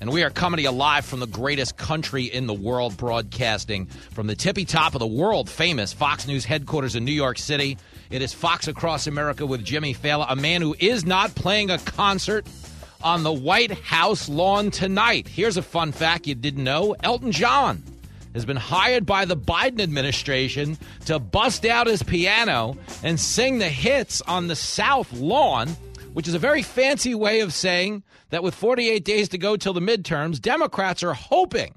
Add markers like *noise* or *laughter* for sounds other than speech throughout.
And we are coming to you live from the greatest country in the world, broadcasting from the tippy top of the world famous Fox News headquarters in New York City. It is Fox Across America with Jimmy Failla, a man who is not playing a concert on the White House lawn tonight. Here's a fun fact you didn't know Elton John has been hired by the Biden administration to bust out his piano and sing the hits on the South Lawn, which is a very fancy way of saying that with 48 days to go till the midterms, Democrats are hoping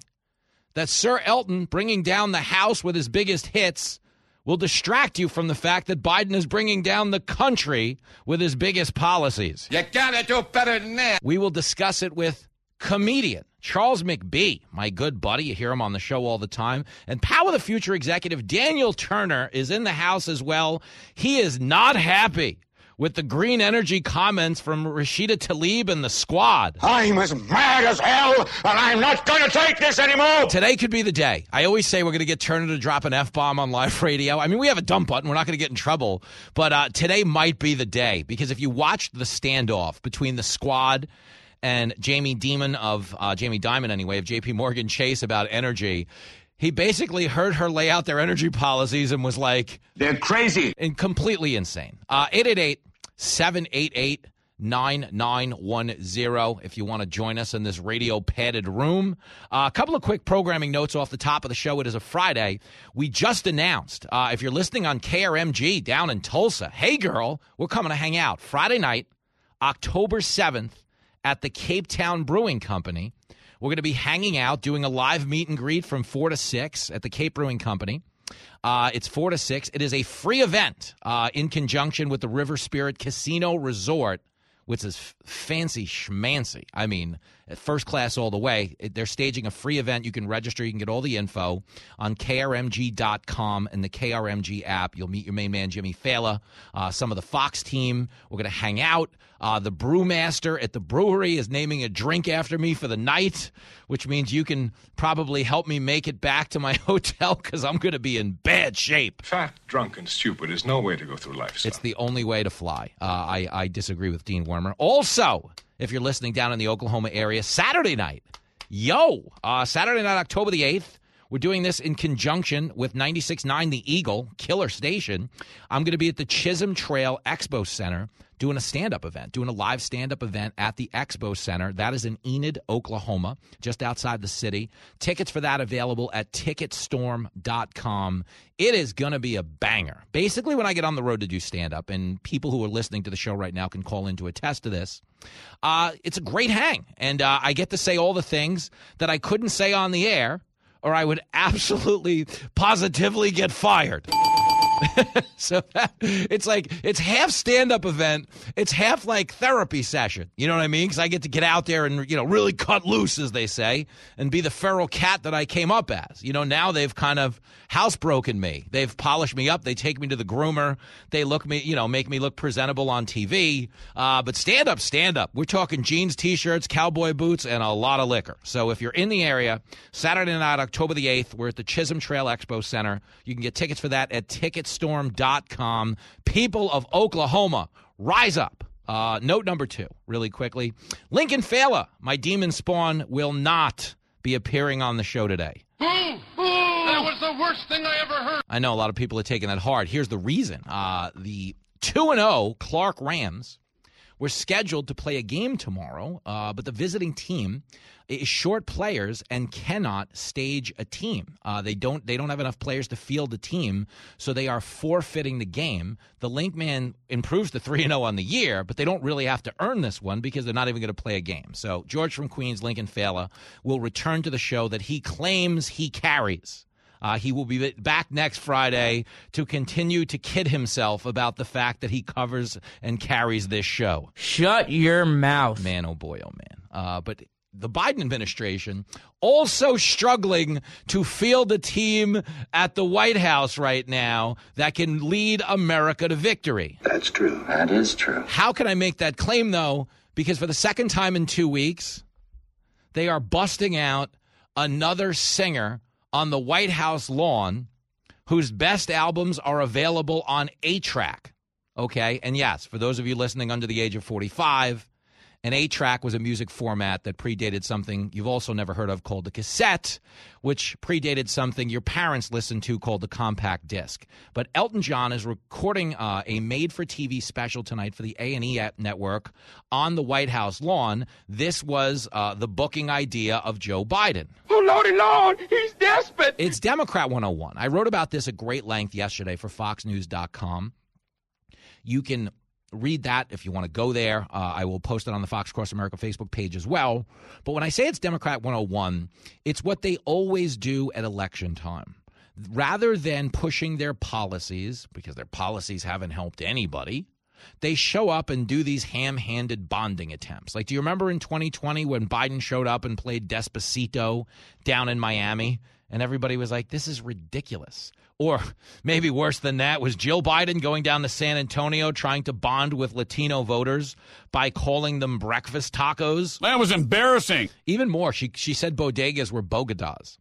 that Sir Elton bringing down the House with his biggest hits will distract you from the fact that Biden is bringing down the country with his biggest policies. You gotta do better than that. We will discuss it with comedian Charles McBee, my good buddy. You hear him on the show all the time. And Power of the Future executive Daniel Turner is in the house as well. He is not happy with the green energy comments from Rashida Tlaib and the squad. I'm as mad as hell, and I'm not gonna take this anymore. Today could be the day. I always say we're going to get Turner to drop an F bomb on live *laughs* radio. I mean, we have a dump button. We're not going to get in trouble. But uh, today might be the day because if you watched the standoff between the squad and Jamie Dimon of uh, Jamie Dimon anyway of J.P. Morgan Chase about energy. He basically heard her lay out their energy policies and was like, They're crazy. and completely insane. Uh, 888 788 9910 if you want to join us in this radio padded room. Uh, a couple of quick programming notes off the top of the show. It is a Friday. We just announced, uh, if you're listening on KRMG down in Tulsa, hey girl, we're coming to hang out Friday night, October 7th at the Cape Town Brewing Company. We're going to be hanging out, doing a live meet and greet from 4 to 6 at the Cape Brewing Company. Uh, it's 4 to 6. It is a free event uh, in conjunction with the River Spirit Casino Resort, which is f- fancy schmancy. I mean, first class all the way. They're staging a free event. You can register. You can get all the info on krmg.com and the KRMG app. You'll meet your main man, Jimmy Failla, uh, some of the Fox team. We're going to hang out. Uh, the brewmaster at the brewery is naming a drink after me for the night, which means you can probably help me make it back to my *laughs* hotel because I'm going to be in bad shape. Fat, drunk, and stupid is no way to go through life. Son. It's the only way to fly. Uh, I, I disagree with Dean Wormer. Also, if you're listening down in the Oklahoma area, Saturday night, yo, uh, Saturday night, October the 8th, we're doing this in conjunction with 96.9 The Eagle, killer station. I'm going to be at the Chisholm Trail Expo Center doing a stand up event, doing a live stand up event at the Expo Center. That is in Enid, Oklahoma, just outside the city. Tickets for that available at ticketstorm.com. It is going to be a banger. Basically, when I get on the road to do stand up, and people who are listening to the show right now can call in to attest to this, uh, it's a great hang. And uh, I get to say all the things that I couldn't say on the air, or I would *laughs* absolutely, positively get fired. *laughs* so it's like it's half stand up event, it's half like therapy session. You know what I mean? Because I get to get out there and you know really cut loose, as they say, and be the feral cat that I came up as. You know, now they've kind of housebroken me. They've polished me up. They take me to the groomer. They look me, you know, make me look presentable on TV. Uh, but stand up, stand up. We're talking jeans, t-shirts, cowboy boots, and a lot of liquor. So if you're in the area, Saturday night, October the eighth, we're at the Chisholm Trail Expo Center. You can get tickets for that at tickets storm.com. People of Oklahoma, rise up. Uh, note number two, really quickly. Lincoln Failla, my demon spawn, will not be appearing on the show today. that was the worst thing I ever heard. I know a lot of people are taking that hard. Here's the reason. Uh, the 2 and 0 Clark Rams were scheduled to play a game tomorrow, uh, but the visiting team is short players and cannot stage a team. Uh, they don't they don't have enough players to field a team, so they are forfeiting the game. The Link Man improves to three and zero on the year, but they don't really have to earn this one because they're not even going to play a game. So George from Queens, Lincoln Failla, will return to the show that he claims he carries. Uh, he will be back next Friday to continue to kid himself about the fact that he covers and carries this show. Shut your mouth. Man, oh boy, oh man. Uh, but the Biden administration also struggling to field a team at the White House right now that can lead America to victory. That's true. That is true. How can I make that claim, though? Because for the second time in two weeks, they are busting out another singer on the White House lawn whose best albums are available on eight track. Okay. And yes, for those of you listening under the age of 45, an eight track was a music format that predated something you've also never heard of called the cassette, which predated something your parents listened to called the compact disc. But Elton John is recording uh, a made-for-TV special tonight for the A&E network on the White House lawn. This was uh, the booking idea of Joe Biden. Oh, Lordy Lord, he's desperate. It's Democrat 101. I wrote about this at great length yesterday for FoxNews.com. You can read that if you want to go there. Uh, I will post it on the Fox Cross America Facebook page as well. But when I say it's Democrat 101, it's what they always do at election time. Rather than pushing their policies, because their policies haven't helped anybody, they show up and do these ham handed bonding attempts. Like, do you remember in 2020 when Biden showed up and played Despacito down in Miami? And everybody was like, this is ridiculous. Or maybe worse than that was Jill Biden going down to San Antonio trying to bond with Latino voters by calling them breakfast tacos. That was embarrassing. Even more, she she said bodegas were bogadas.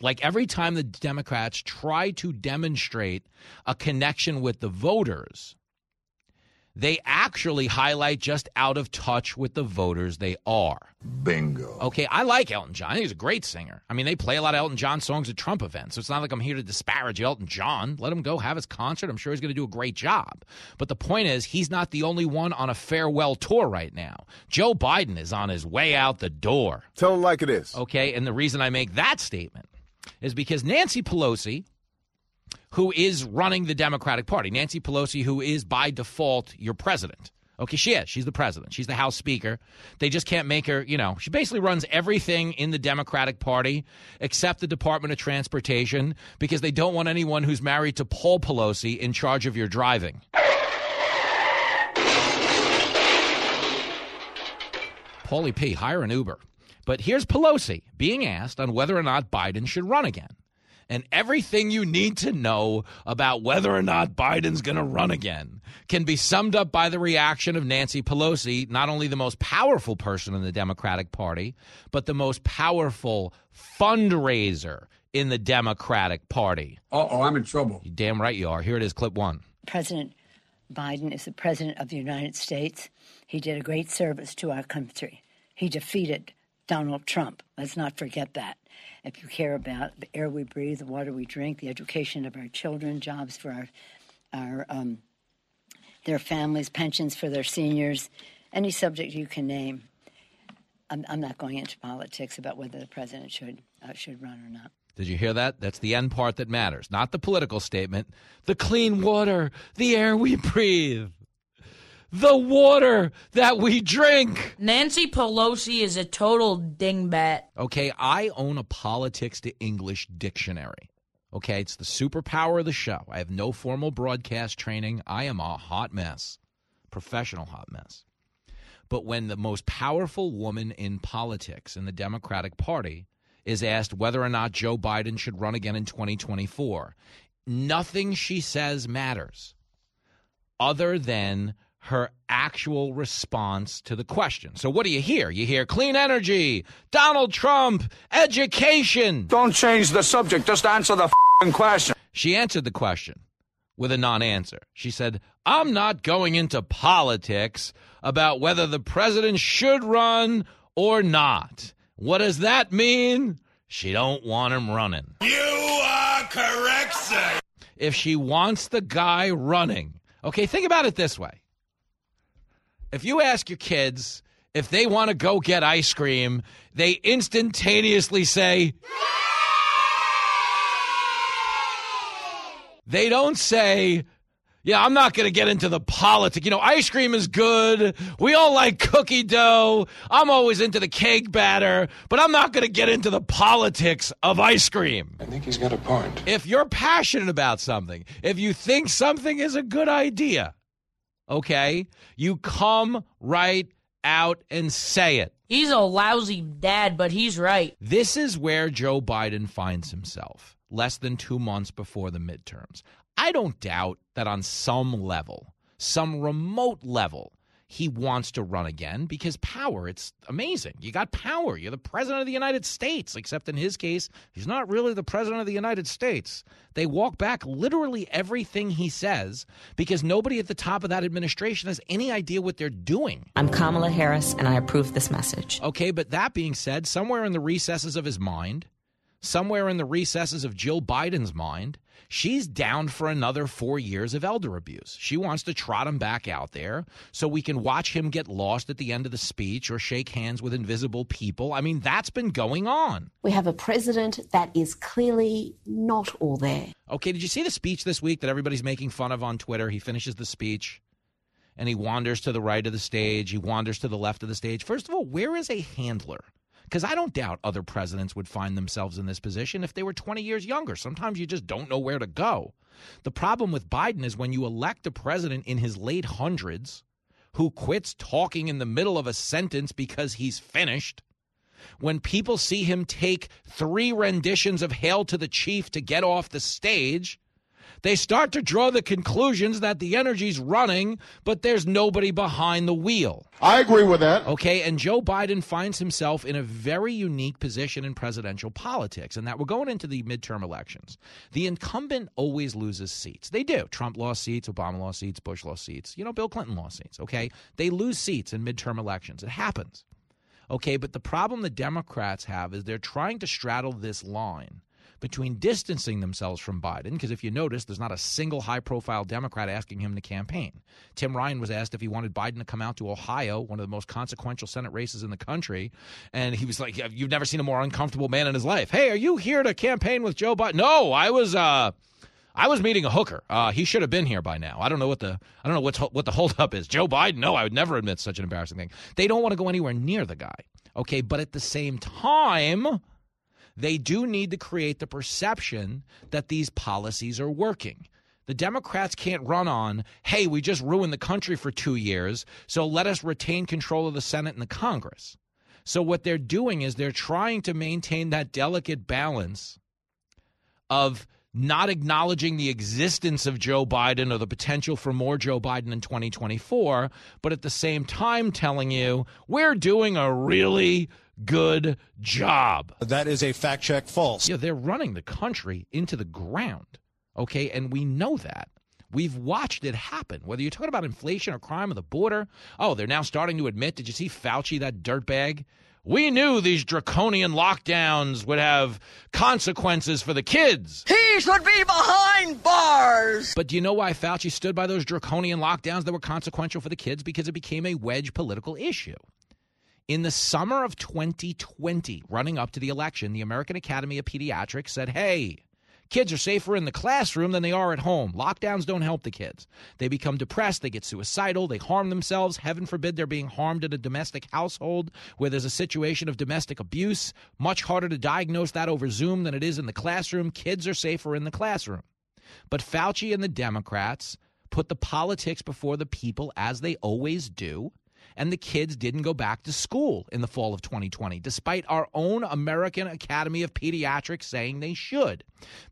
Like every time the Democrats try to demonstrate a connection with the voters, they actually highlight just out of touch with the voters they are. Bingo. Okay, I like Elton John. He's a great singer. I mean, they play a lot of Elton John songs at Trump events, so it's not like I'm here to disparage Elton John. Let him go have his concert. I'm sure he's going to do a great job. But the point is, he's not the only one on a farewell tour right now. Joe Biden is on his way out the door. Tell him like it is. Okay, and the reason I make that statement is because Nancy Pelosi, who is running the Democratic Party. Nancy Pelosi, who is by default your president. Okay, she is. She's the president. She's the House Speaker. They just can't make her, you know, she basically runs everything in the Democratic Party except the Department of Transportation because they don't want anyone who's married to Paul Pelosi in charge of your driving. Paulie P., hire an Uber. But here's Pelosi being asked on whether or not Biden should run again and everything you need to know about whether or not Biden's going to run again can be summed up by the reaction of Nancy Pelosi, not only the most powerful person in the Democratic Party, but the most powerful fundraiser in the Democratic Party. Uh oh, I'm in trouble. You damn right you are. Here it is, clip one. President Biden is the president of the United States. He did a great service to our country. He defeated Donald Trump. Let's not forget that. If you care about the air we breathe, the water we drink, the education of our children, jobs for our, our um, their families, pensions for their seniors, any subject you can name. I'm, I'm not going into politics about whether the president should uh, should run or not. Did you hear that? That's the end part that matters, not the political statement. The clean water, the air we breathe the water that we drink. Nancy Pelosi is a total dingbat. Okay, I own a politics to English dictionary. Okay, it's the superpower of the show. I have no formal broadcast training. I am a hot mess, professional hot mess. But when the most powerful woman in politics in the Democratic Party is asked whether or not Joe Biden should run again in 2024, nothing she says matters other than her actual response to the question. So, what do you hear? You hear clean energy, Donald Trump, education. Don't change the subject, just answer the question. She answered the question with a non answer. She said, I'm not going into politics about whether the president should run or not. What does that mean? She don't want him running. You are correct, sir. If she wants the guy running, okay, think about it this way if you ask your kids if they want to go get ice cream, they instantaneously say, they don't say, yeah, I'm not going to get into the politics. You know, ice cream is good. We all like cookie dough. I'm always into the cake batter, but I'm not going to get into the politics of ice cream. I think he's got a point. If you're passionate about something, if you think something is a good idea, okay? You come right out and say it. He's a lousy dad, but he's right. This is where Joe Biden finds himself less than two months before the midterms. I don't doubt that on some level, some remote level, he wants to run again because power, it's amazing. You got power. You're the president of the United States, except in his case, he's not really the president of the United States. They walk back literally everything he says because nobody at the top of that administration has any idea what they're doing. I'm Kamala Harris, and I approve this message. Okay, but that being said, somewhere in the recesses of his mind, somewhere in the recesses of Jill Biden's mind, she's down for another four years of elder abuse. She wants to trot him back out there so we can watch him get lost at the end of the speech or shake hands with invisible people. I mean, that's been going on. We have a president that is clearly not all there. Okay, did you see the speech this week that everybody's making fun of on Twitter? He finishes the speech and he wanders to the right of the stage, he wanders to the left of the stage. First of all, where is a handler? Because I don't doubt other presidents would find themselves in this position if they were 20 years younger. Sometimes you just don't know where to go. The problem with Biden is when you elect a president in his late hundreds who quits talking in the middle of a sentence because he's finished, when people see him take three renditions of Hail to the Chief to get off the stage, they start to draw the conclusions that the energy's running, but there's nobody behind the wheel. I agree with that. Okay, and Joe Biden finds himself in a very unique position in presidential politics, and that we're going into the midterm elections. The incumbent always loses seats. They do. Trump lost seats, Obama lost seats, Bush lost seats, you know, Bill Clinton lost seats, okay? They lose seats in midterm elections. It happens. Okay, but the problem the Democrats have is they're trying to straddle this line between distancing themselves from Biden, because if you notice, there's not a single high profile Democrat asking him to campaign. Tim Ryan was asked if he wanted Biden to come out to Ohio, one of the most consequential Senate races in the country. And he was like, You've never seen a more uncomfortable man in his life. Hey, are you here to campaign with Joe Biden? No, I was. uh I was meeting a hooker. Uh, he should have been here by now. I don't know what the I don't know what's what the holdup is. Joe Biden? No, I would never admit such an embarrassing thing. They don't want to go anywhere near the guy. Okay, but at the same time, they do need to create the perception that these policies are working. The Democrats can't run on, hey, we just ruined the country for two years, so let us retain control of the Senate and the Congress. So, what they're doing is they're trying to maintain that delicate balance of not acknowledging the existence of Joe Biden or the potential for more Joe Biden in 2024, but at the same time telling you, we're doing a really good job. That is a fact check false. Yeah, they're running the country into the ground. Okay, and we know that. We've watched it happen. Whether you're talking about inflation or crime or the border, oh, they're now starting to admit. Did you see Fauci, that dirtbag? We knew these draconian lockdowns would have consequences for the kids. He should be behind bars. But do you know why Fauci stood by those draconian lockdowns that were consequential for the kids? Because it became a wedge political issue. In the summer of 2020, running up to the election, the American Academy of Pediatrics said, hey, Kids are safer in the classroom than they are at home. Lockdowns don't help the kids. They become depressed, they get suicidal, they harm themselves. Heaven forbid they're being harmed in a domestic household where there's a situation of domestic abuse. Much harder to diagnose that over Zoom than it is in the classroom. Kids are safer in the classroom. But Fauci and the Democrats put the politics before the people as they always do and the kids didn't go back to school in the fall of 2020, despite our own American Academy of Pediatrics saying they should.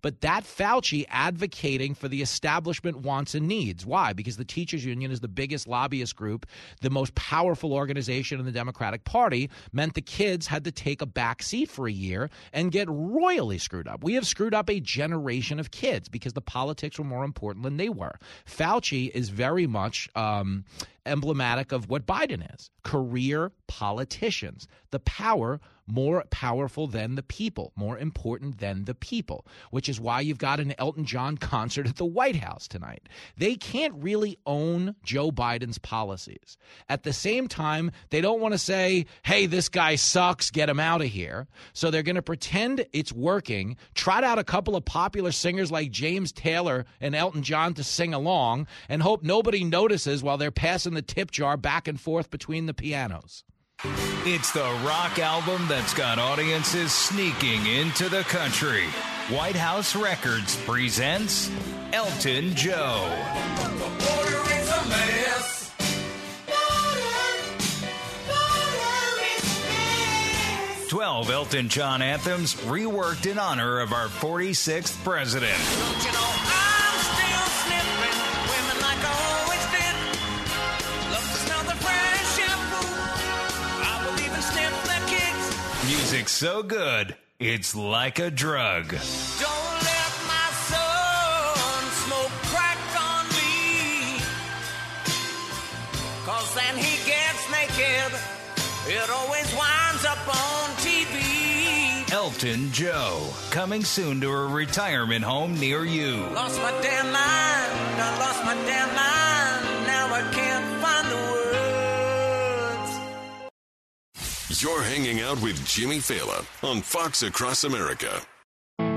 But that Fauci advocating for the establishment wants and needs. Why? Because the teachers union is the biggest lobbyist group, the most powerful organization in the Democratic Party, meant the kids had to take a back seat for a year and get royally screwed up. We have screwed up a generation of kids because the politics were more important than they were. Fauci is very much um, emblematic of what Biden is career politicians. The power more powerful than the people, more important than the people, which is why you've got an Elton John *laughs* concert at the White House tonight. They can't really own Joe Biden's policies. At the same time, they don't want to say, hey, this guy sucks, get him out of here. So they're going to pretend it's working, trot out a couple of popular singers like James Taylor and Elton John to sing along, and hope nobody notices while they're passing the tip jar back and forth between the pianos. It's the rock album that's got audiences sneaking into the country. White House Records presents Elton Joe. 12 Elton John anthems reworked in honor of our 46th president. So good, it's like a drug. Don't let my son smoke crack on me. Cause then he gets naked. It always winds up on TV. Elton Joe, coming soon to a retirement home near you. Lost my damn mind. I lost my damn mind. You're hanging out with Jimmy Failla on Fox Across America.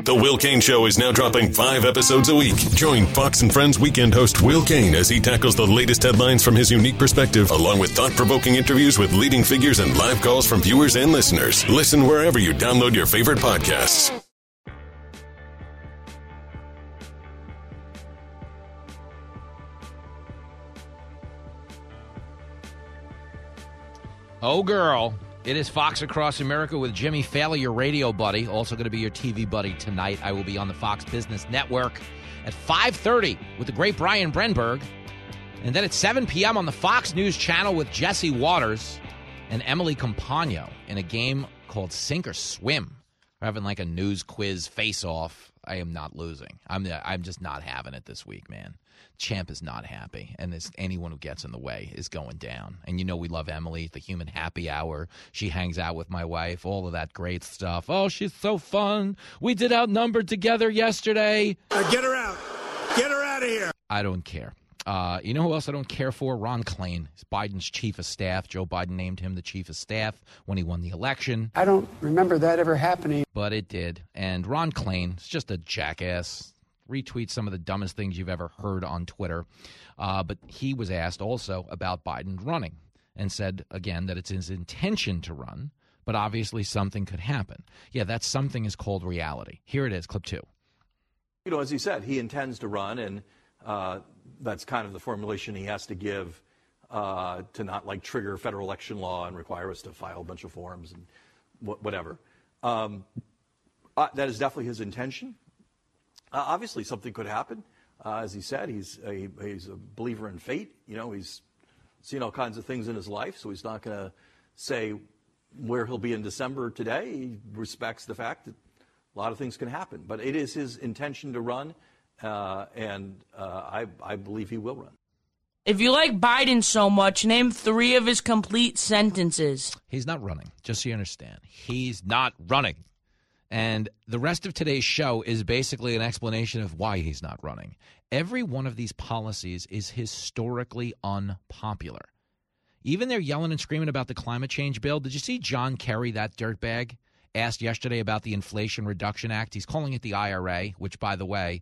The Will Cain Show is now dropping five episodes a week. Join Fox and Friends weekend host Will Cain as he tackles the latest headlines from his unique perspective, along with thought provoking interviews with leading figures and live calls from viewers and listeners. Listen wherever you download your favorite podcasts. Oh, girl. It is Fox Across America with Jimmy Failla, your radio buddy. Also going to be your TV buddy tonight. I will be on the Fox Business Network at 5.30 with the great Brian Brenberg. And then at 7 p.m. on the Fox News Channel with Jesse Watters and Emily Compagno in a game called Sink or Swim. We're having like a news quiz face-off. I am not losing. I'm I'm just not having it this week, man. Champ is not happy, and this, anyone who gets in the way is going down. And you know we love Emily, the human happy hour. She hangs out with my wife, all of that great stuff. Oh, she's so fun. We did outnumbered together yesterday. Uh, get her out. Get her out of here. I don't care. Uh, you know who else I don't care for? Ron Klain. He's Biden's chief of staff. Joe Biden named him the chief of staff when he won the election. I don't remember that ever happening. But it did. And Ron Klain is just a jackass. Retweet some of the dumbest things you've ever heard on Twitter. Uh, but he was asked also about Biden running and said again that it's his intention to run, but obviously something could happen. Yeah, that something is called reality. Here it is, clip two. You know, as he said, he intends to run, and uh, that's kind of the formulation he has to give uh, to not like trigger federal election law and require us to file a bunch of forms and wh- whatever. Um, uh, that is definitely his intention. Uh, obviously, something could happen. Uh, as he said, he's a, he's a believer in fate. You know, he's seen all kinds of things in his life, so he's not going to say where he'll be in December today. He respects the fact that a lot of things can happen, but it is his intention to run, uh, and uh, I, I believe he will run. If you like Biden so much, name three of his complete sentences. He's not running, just so you understand. He's not running. And the rest of today's show is basically an explanation of why he's not running. Every one of these policies is historically unpopular. Even they're yelling and screaming about the climate change bill. Did you see John Kerry, that dirtbag, asked yesterday about the Inflation Reduction Act? He's calling it the IRA, which, by the way,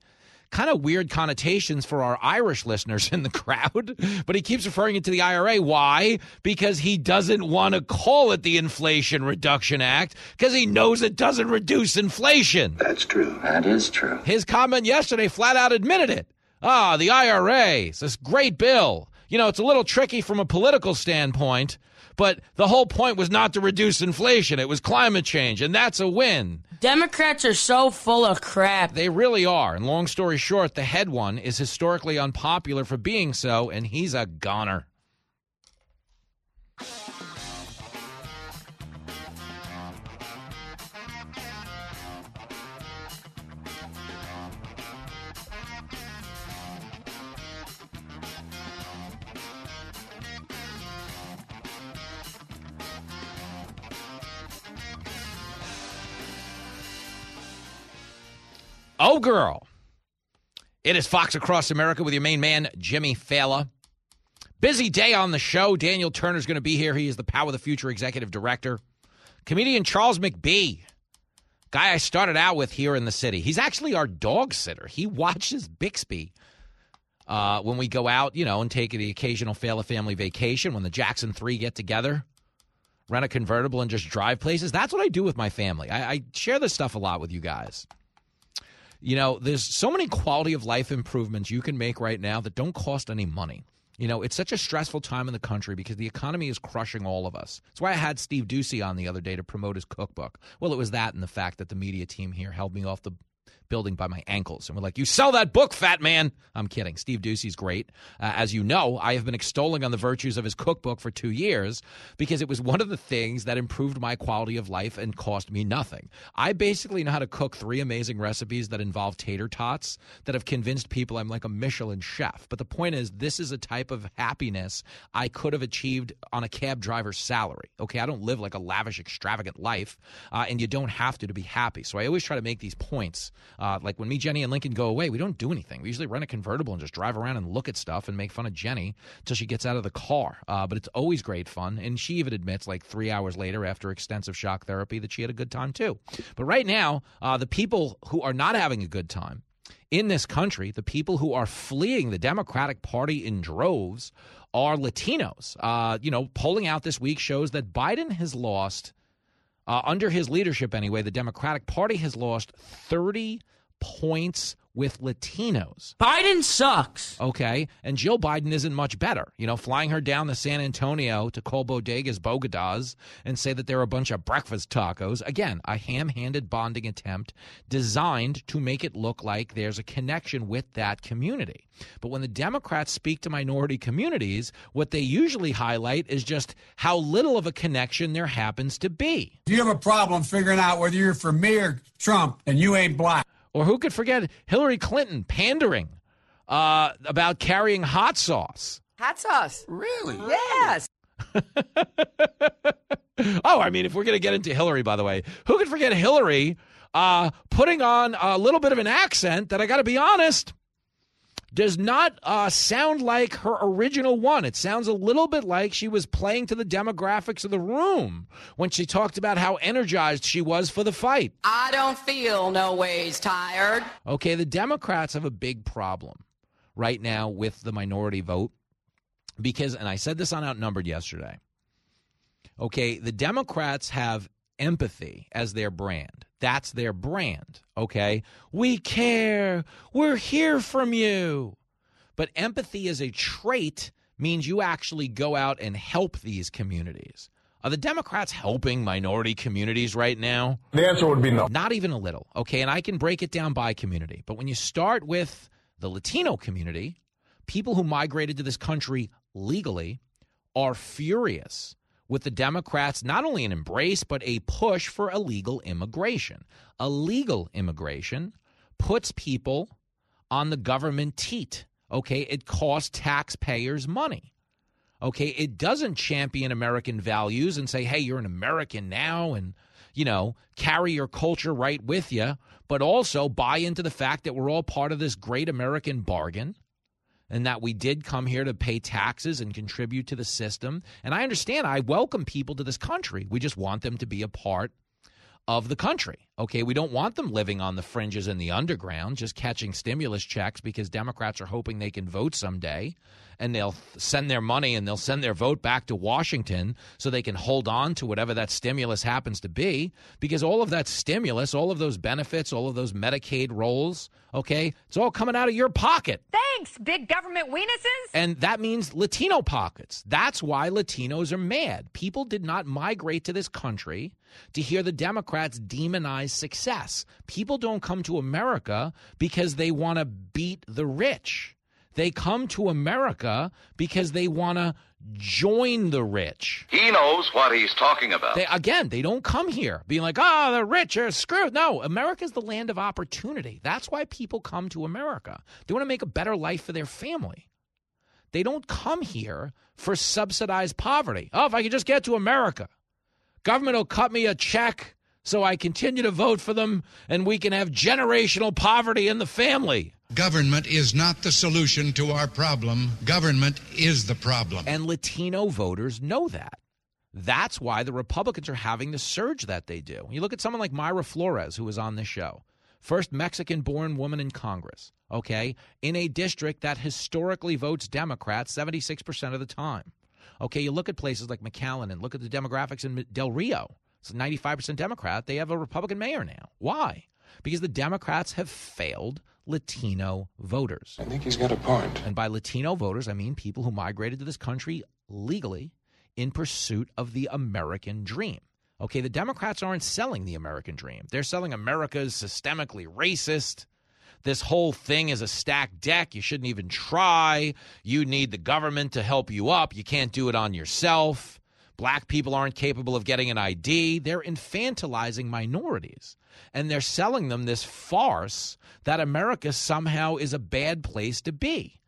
kind of weird connotations for our Irish listeners in the crowd, *laughs* but he keeps referring it to the IRA. Why? Because he doesn't want to call it the Inflation Reduction Act because he knows it doesn't reduce inflation. That's true. That is true. His comment yesterday flat out admitted it. Ah, the IRA, it's this great bill. You know, it's a little tricky from a political standpoint, but the whole point was not to reduce inflation. It was climate change, and that's a win. Democrats are so full of crap. They really are. And long story short, the head one is historically unpopular for being so, and he's a goner. Oh, girl. It is Fox Across America with your main man, Jimmy Failla. Busy day on the show. Daniel Turner's going to be here. He is the Power of the Future executive director. Comedian Charles McBee, guy I started out with here in the city. He's actually our dog sitter. He watches Bixby uh, when we go out, you know, and take the occasional Failla family vacation when the Jackson Three get together, rent a convertible, and just drive places. That's what I do with my family. I, I share this stuff a lot with you guys. You know, there's so many quality of life improvements you can make right now that don't cost any money. You know, it's such a stressful time in the country because the economy is crushing all of us. That's why I had Steve Doocy on the other day to promote his cookbook. Well, it was that and the fact that the media team here held me off the building by my ankles. And we're like, you sell that book, fat man. I'm kidding. Steve Doocy's great. Uh, as you know, I have been extolling on the virtues of his cookbook for two years because it was one of the things that improved my quality of life and cost me nothing. I basically know how to cook three amazing recipes that involve tater tots that have convinced people I'm like a Michelin chef. But the point is, this is a type of happiness I could have achieved on a cab driver's salary. Okay, I don't live like a lavish, extravagant life, uh, and you don't have to to be happy. So I always try to make these points uh, like when me, Jenny, and Lincoln go away, we don't do anything. We usually rent a convertible and just drive around and look at stuff and make fun of Jenny until she gets out of the car. Uh, but it's always great fun. And she even admits, like three hours later, after extensive shock therapy, that she had a good time too. But right now, uh, the people who are not having a good time in this country, the people who are fleeing the Democratic Party in droves are Latinos. Uh, you know, polling out this week shows that Biden has lost uh, under his leadership, anyway, the Democratic Party has lost 30 points with Latinos. Biden sucks. Okay. And Jill Biden isn't much better. You know, flying her down to San Antonio to call bodegas bogadas and say that they're a bunch of breakfast tacos. Again, a ham handed bonding attempt designed to make it look like there's a connection with that community. But when the Democrats speak to minority communities, what they usually highlight is just how little of a connection there happens to be. If you have a problem figuring out whether you're for me or Trump and you ain't black. Or who could forget Hillary Clinton pandering uh, about carrying hot sauce? Hot sauce. Really? Yes. *laughs* oh, I mean, if we're going to get into Hillary, by the way, who could forget Hillary uh, putting on a little bit of an accent that I got to be honest does not uh, sound like her original one. It sounds a little bit like she was playing to the demographics of the room when she talked about how energized she was for the fight. I don't feel no ways tired. Okay, the Democrats have a big problem right now with the minority vote because, and I said this on Outnumbered yesterday. Okay, the Democrats have empathy as their brand. That's their brand, okay? We care. We're here from you. But empathy as a trait means you actually go out and help these communities. Are the Democrats helping minority communities right now? The answer would be no. Not even a little, okay? And I can break it down by community. But when you start with the Latino community, people who migrated to this country legally are furious with the Democrats not only an embrace, but a push for illegal immigration. Illegal immigration puts people on the government teat. Okay, it costs taxpayers money. Okay, it doesn't champion American values and say, hey, you're an American now and, you know, carry your culture right with you, but also buy into the fact that we're all part of this great American bargain and that we did come here to pay taxes and contribute to the system. And I understand, I welcome people to this country. We just want them to be a part of the country. Okay, we don't want them living on the fringes in the underground, just catching stimulus checks because Democrats are hoping they can vote someday and they'll send their money and they'll send their vote back to Washington so they can hold on to whatever that stimulus happens to be because all of that stimulus, all of those benefits, all of those Medicaid rolls, okay, it's all coming out of your pocket. Thanks, big government weenuses. And that means Latino pockets. That's why Latinos are mad. People did not migrate to this country to hear the Democrats demonize success. People don't come to America because they want to beat the rich. They come to America because they want to join the rich. He knows what he's talking about. They, again, they don't come here being like, oh, the rich are screwed. No, America's the land of opportunity. That's why people come to America. They want to make a better life for their family. They don't come here for subsidized poverty. Oh, if I could just get to America, government will cut me a check so I continue to vote for them and we can have generational poverty in the family. Government is not the solution to our problem. Government is the problem. And Latino voters know that. That's why the Republicans are having the surge that they do. You look at someone like Mayra Flores, who was on this show, first Mexican born woman in Congress, okay, in a district that historically votes Democrats 76% of the time. Okay, you look at places like McAllen and look at the demographics in Del Rio. It's 95% Democrat. They have a Republican mayor now. Why? because the Democrats have failed Latino voters. I think he's got a point. And by Latino voters, I mean people who migrated to this country legally in pursuit of the American dream. Okay, the Democrats aren't selling the American dream. They're selling America's systemically racist. This whole thing is a stacked deck. You shouldn't even try. You need the government to help you up. You can't do it on yourself. Black people aren't capable of getting an ID. They're infantilizing minorities. And they're selling them this farce that America somehow is a bad place to be.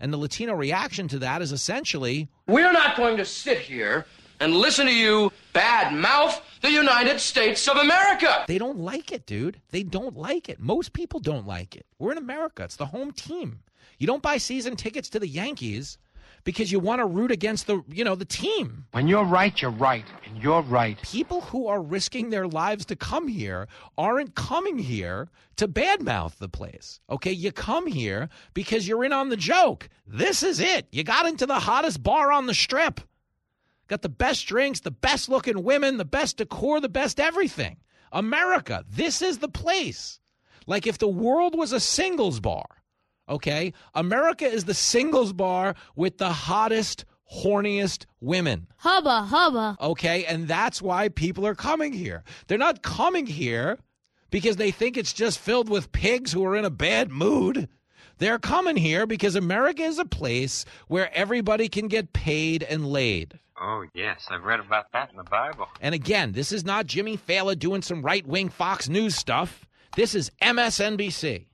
And the Latino reaction to that is essentially We're not going to sit here and listen to you bad mouth the United States of America. They don't like it, dude. They don't like it. Most people don't like it. We're in America, it's the home team. You don't buy season tickets to the Yankees because you want to root against the, you know, the team. When you're right, you're right, and you're right. People who are risking their lives to come here aren't coming here to badmouth the place. Okay, you come here because you're in on the joke. This is it. You got into the hottest bar on the strip. Got the best drinks, the best looking women, the best decor, the best everything. America, this is the place. Like if the world was a singles bar, okay? America is the singles bar with the hottest, horniest women. Hubba, hubba. Okay, and that's why people are coming here. They're not coming here because they think it's just filled with pigs who are in a bad mood. They're coming here because America is a place where everybody can get paid and laid. Oh, yes, I've read about that in the Bible. And again, this is not Jimmy Failla doing some right wing Fox News stuff. This is MSNBC.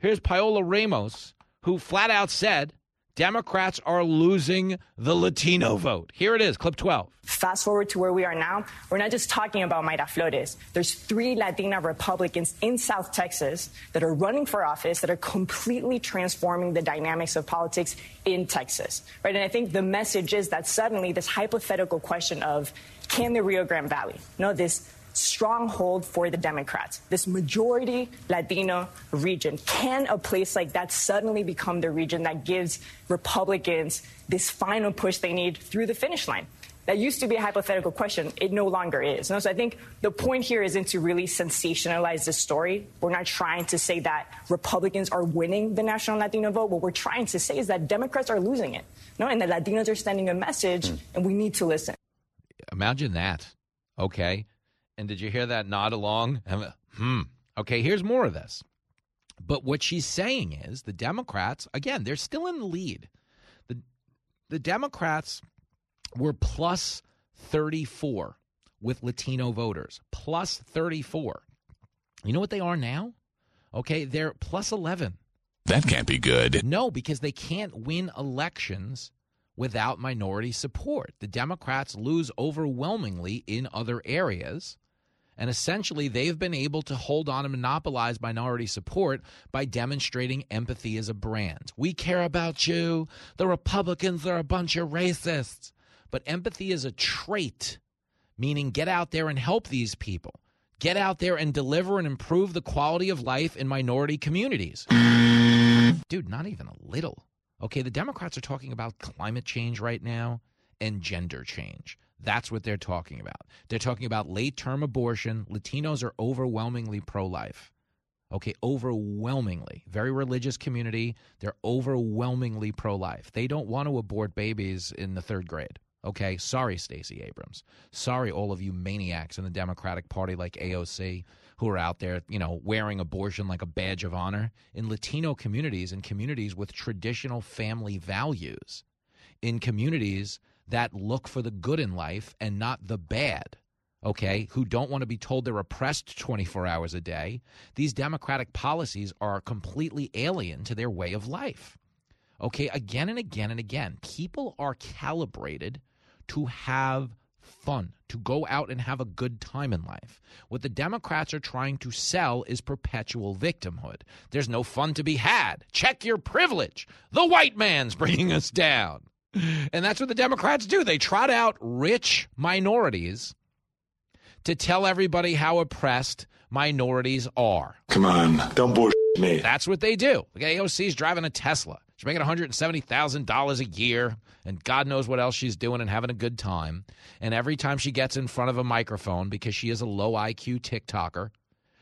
Here's Paola Ramos, who flat out said Democrats are losing the Latino vote. Here it is, clip 12. Fast forward to where we are now, we're not just talking about Mayra Flores. There's three Latina Republicans in South Texas that are running for office that are completely transforming the dynamics of politics in Texas. Right? And I think the message is that suddenly this hypothetical question of can the Rio Grande Valley, no, this stronghold for the Democrats, this majority Latino region. Can a place like that suddenly become the region that gives Republicans this final push they need through the finish line? That used to be a hypothetical question. It no longer is. No, so I think the point here isn't to really sensationalize this story. We're not trying to say that Republicans are winning the national Latino vote. What we're trying to say is that Democrats are losing it. No, and the Latinos are sending a message, hmm. and we need to listen. Imagine that. Okay. And did you hear that nod along? *laughs* Hmm. Okay, here's more of this. But what she's saying is the Democrats, again, they're still in the lead. The the Democrats were plus 34 with Latino voters. Plus 34. You know what they are now? Okay, they're plus 11. That can't be good. No, because they can't win elections without minority support. The Democrats lose overwhelmingly in other areas. And essentially, they've been able to hold on and monopolize minority support by demonstrating empathy as a brand. We care about you. The Republicans are a bunch of racists. But empathy is a trait, meaning get out there and help these people. Get out there and deliver and improve the quality of life in minority communities. Dude, not even a little. Okay, the Democrats are talking about climate change right now and gender change. That's what they're talking about. They're talking about late term abortion. Latinos are overwhelmingly pro life. Okay, overwhelmingly. Very religious community. They're overwhelmingly pro life. They don't want to abort babies in the third grade. Okay, sorry, Stacey Abrams. Sorry, all of you maniacs in the Democratic Party like AOC who are out there, you know, wearing abortion like a badge of honor. In Latino communities in communities with traditional family values, in communities that look for the good in life and not the bad, okay, who don't want to be told they're oppressed 24 hours a day, these democratic policies are completely alien to their way of life. Okay, again and again and again, people are calibrated to have fun, to go out and have a good time in life. What the Democrats are trying to sell is perpetual victimhood. There's no fun to be had. Check your privilege. The white man's bringing us down. And that's what the Democrats do. They trot out rich minorities to tell everybody how oppressed minorities are. Come on, don't bullshit me. That's what they do. The AOC's driving a Tesla. She's making $170,000 a year, and God knows what else she's doing and having a good time. And every time she gets in front of a microphone, because she is a low IQ TikToker,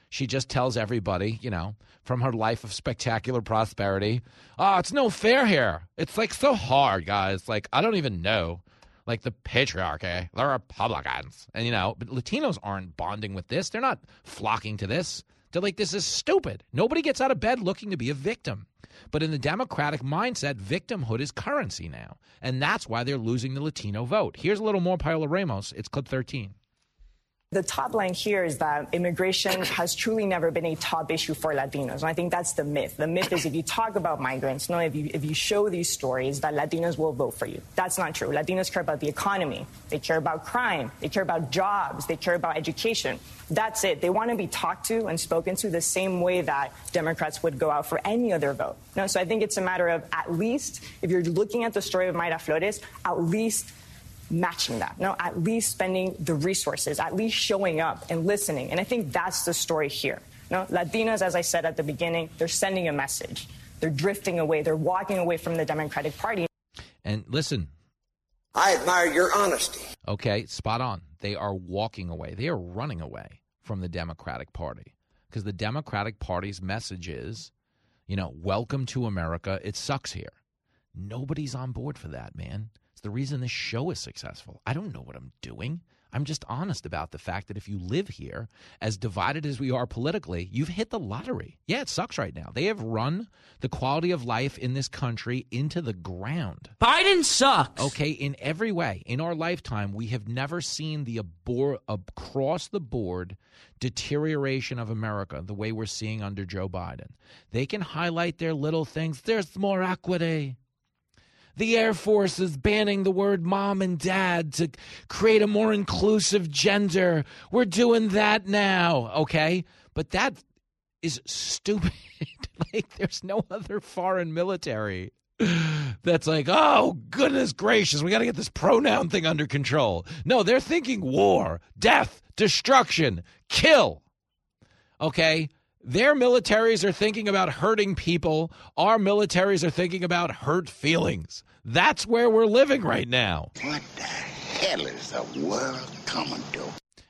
She just tells everybody, you know, from her life of spectacular prosperity, oh, it's no fair here. It's like so hard, guys. Like, I don't even know. Like the patriarchy, the Republicans. And, you know, but Latinos aren't bonding with this. They're not flocking to this. They're like, this is stupid. Nobody gets out of bed looking to be a victim. But in the Democratic mindset, victimhood is currency now. And that's why they're losing the Latino vote. Here's a little more Paola Ramos. It's clip 13. The top line here is that immigration has truly never been a top issue for Latinos. And I think that's the myth. The myth is if you talk about migrants, no, if you, if you show these stories, that Latinos will vote for you. That's not true. Latinos care about the economy. They care about crime. They care about jobs. They care about education. That's it. They want to be talked to and spoken to the same way that Democrats would go out for any other vote. No, so I think it's a matter of at least, if you're looking at the story of Mayra Flores, at least matching that. No, at least spending the resources, at least showing up and listening. And I think that's the story here. No, Latinas, as I said at the beginning, they're sending a message. They're drifting away. They're walking away from the Democratic Party. And listen. I admire your honesty. Okay, spot on. They are walking away. They are running away from the Democratic Party because the Democratic Party's message is, you know, welcome to America. It sucks here. Nobody's on board for that, man. The reason this show is successful. I don't know what I'm doing. I'm just honest about the fact that if you live here, as divided as we are politically, you've hit the lottery. Yeah, it sucks right now. They have run the quality of life in this country into the ground. Biden sucks. Okay, in every way. In our lifetime, we have never seen the abor- across the board deterioration of America the way we're seeing under Joe Biden. They can highlight their little things. There's more equity the Air Force is banning the word mom and dad to create a more inclusive gender. We're doing that now, okay? But that is stupid. *laughs* like, there's no other foreign military that's like, oh, goodness gracious, we got to get this pronoun thing under control. No, they're thinking war, death, destruction, kill. Okay? Their militaries are thinking about hurting people. Our militaries are thinking about hurt feelings. That's where we're living right now. What the hell is the world coming to?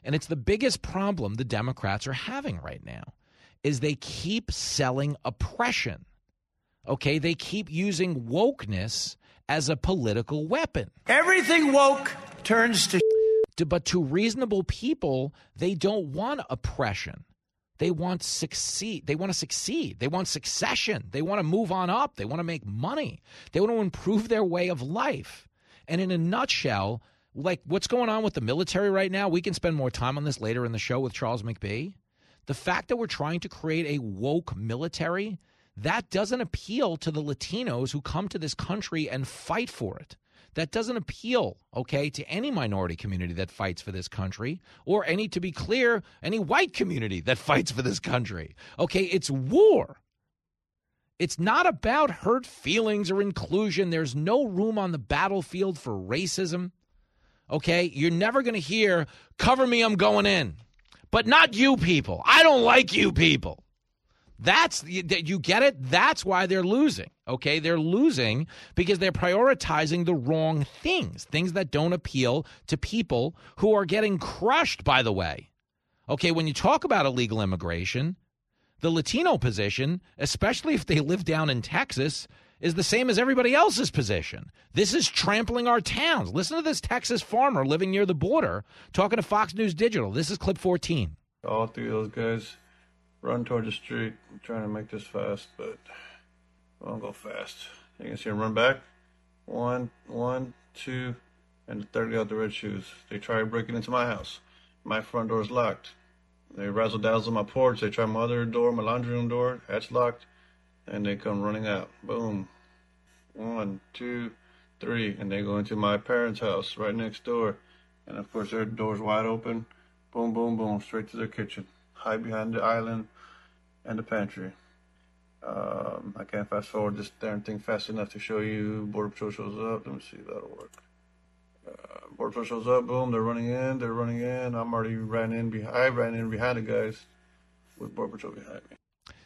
And it's the biggest problem the Democrats are having right now is they keep selling oppression. Okay, they keep using wokeness as a political weapon. Everything woke turns to but to reasonable people, they don't want oppression. They want succeed. They want to succeed. They want succession. They want to move on up. They want to make money. They want to improve their way of life. And in a nutshell, like what's going on with the military right now, we can spend more time on this later in the show with Charles McBee. The fact that we're trying to create a woke military, that doesn't appeal to the Latinos who come to this country and fight for it. That doesn't appeal, okay, to any minority community that fights for this country, or any, to be clear, any white community that *laughs* fights for this country. Okay, it's war. It's not about hurt feelings or inclusion. There's no room on the battlefield for racism. Okay, you're never going to hear, cover me, I'm going in. But not you people. I don't like you people. That's you get it. That's why they're losing. Okay, they're losing because they're prioritizing the wrong things, things that don't appeal to people who are getting crushed. By the way, okay, when you talk about illegal immigration, the Latino position, especially if they live down in Texas, is the same as everybody else's position. This is trampling our towns. Listen to this Texas farmer living near the border talking to Fox News Digital. This is clip 14. All three of those guys run toward the street. I'm trying to make this fast, but I won't go fast. You can see them run back. One, one, two, and the third got the red shoes. They try breaking into my house. My front door is locked. They razzle dazzle my porch. They try my other door, my laundry room door. That's locked. And they come running out. Boom. One, two, three. And they go into my parents' house right next door. And of course, their door's wide open. Boom, boom, boom. Straight to their kitchen. Hide behind the island and the pantry. Um, I can't fast forward this darn thing fast enough to show you. Border Patrol shows up. Let me see if that'll work. Uh, Border Patrol shows up. Boom, they're running in. They're running in. I'm already ran in behind. I ran in behind the guys with Border Patrol behind me.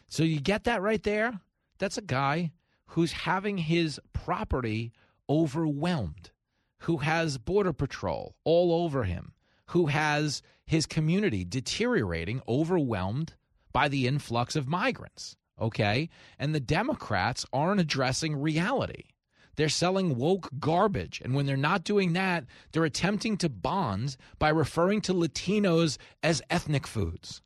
So you get that right there. That's a guy who's having his property overwhelmed, who has Border Patrol all over him, who has his community deteriorating, overwhelmed by the influx of migrants. Okay. And the Democrats aren't addressing reality. They're selling woke garbage. And when they're not doing that, they're attempting to bond by referring to Latinos as ethnic foods.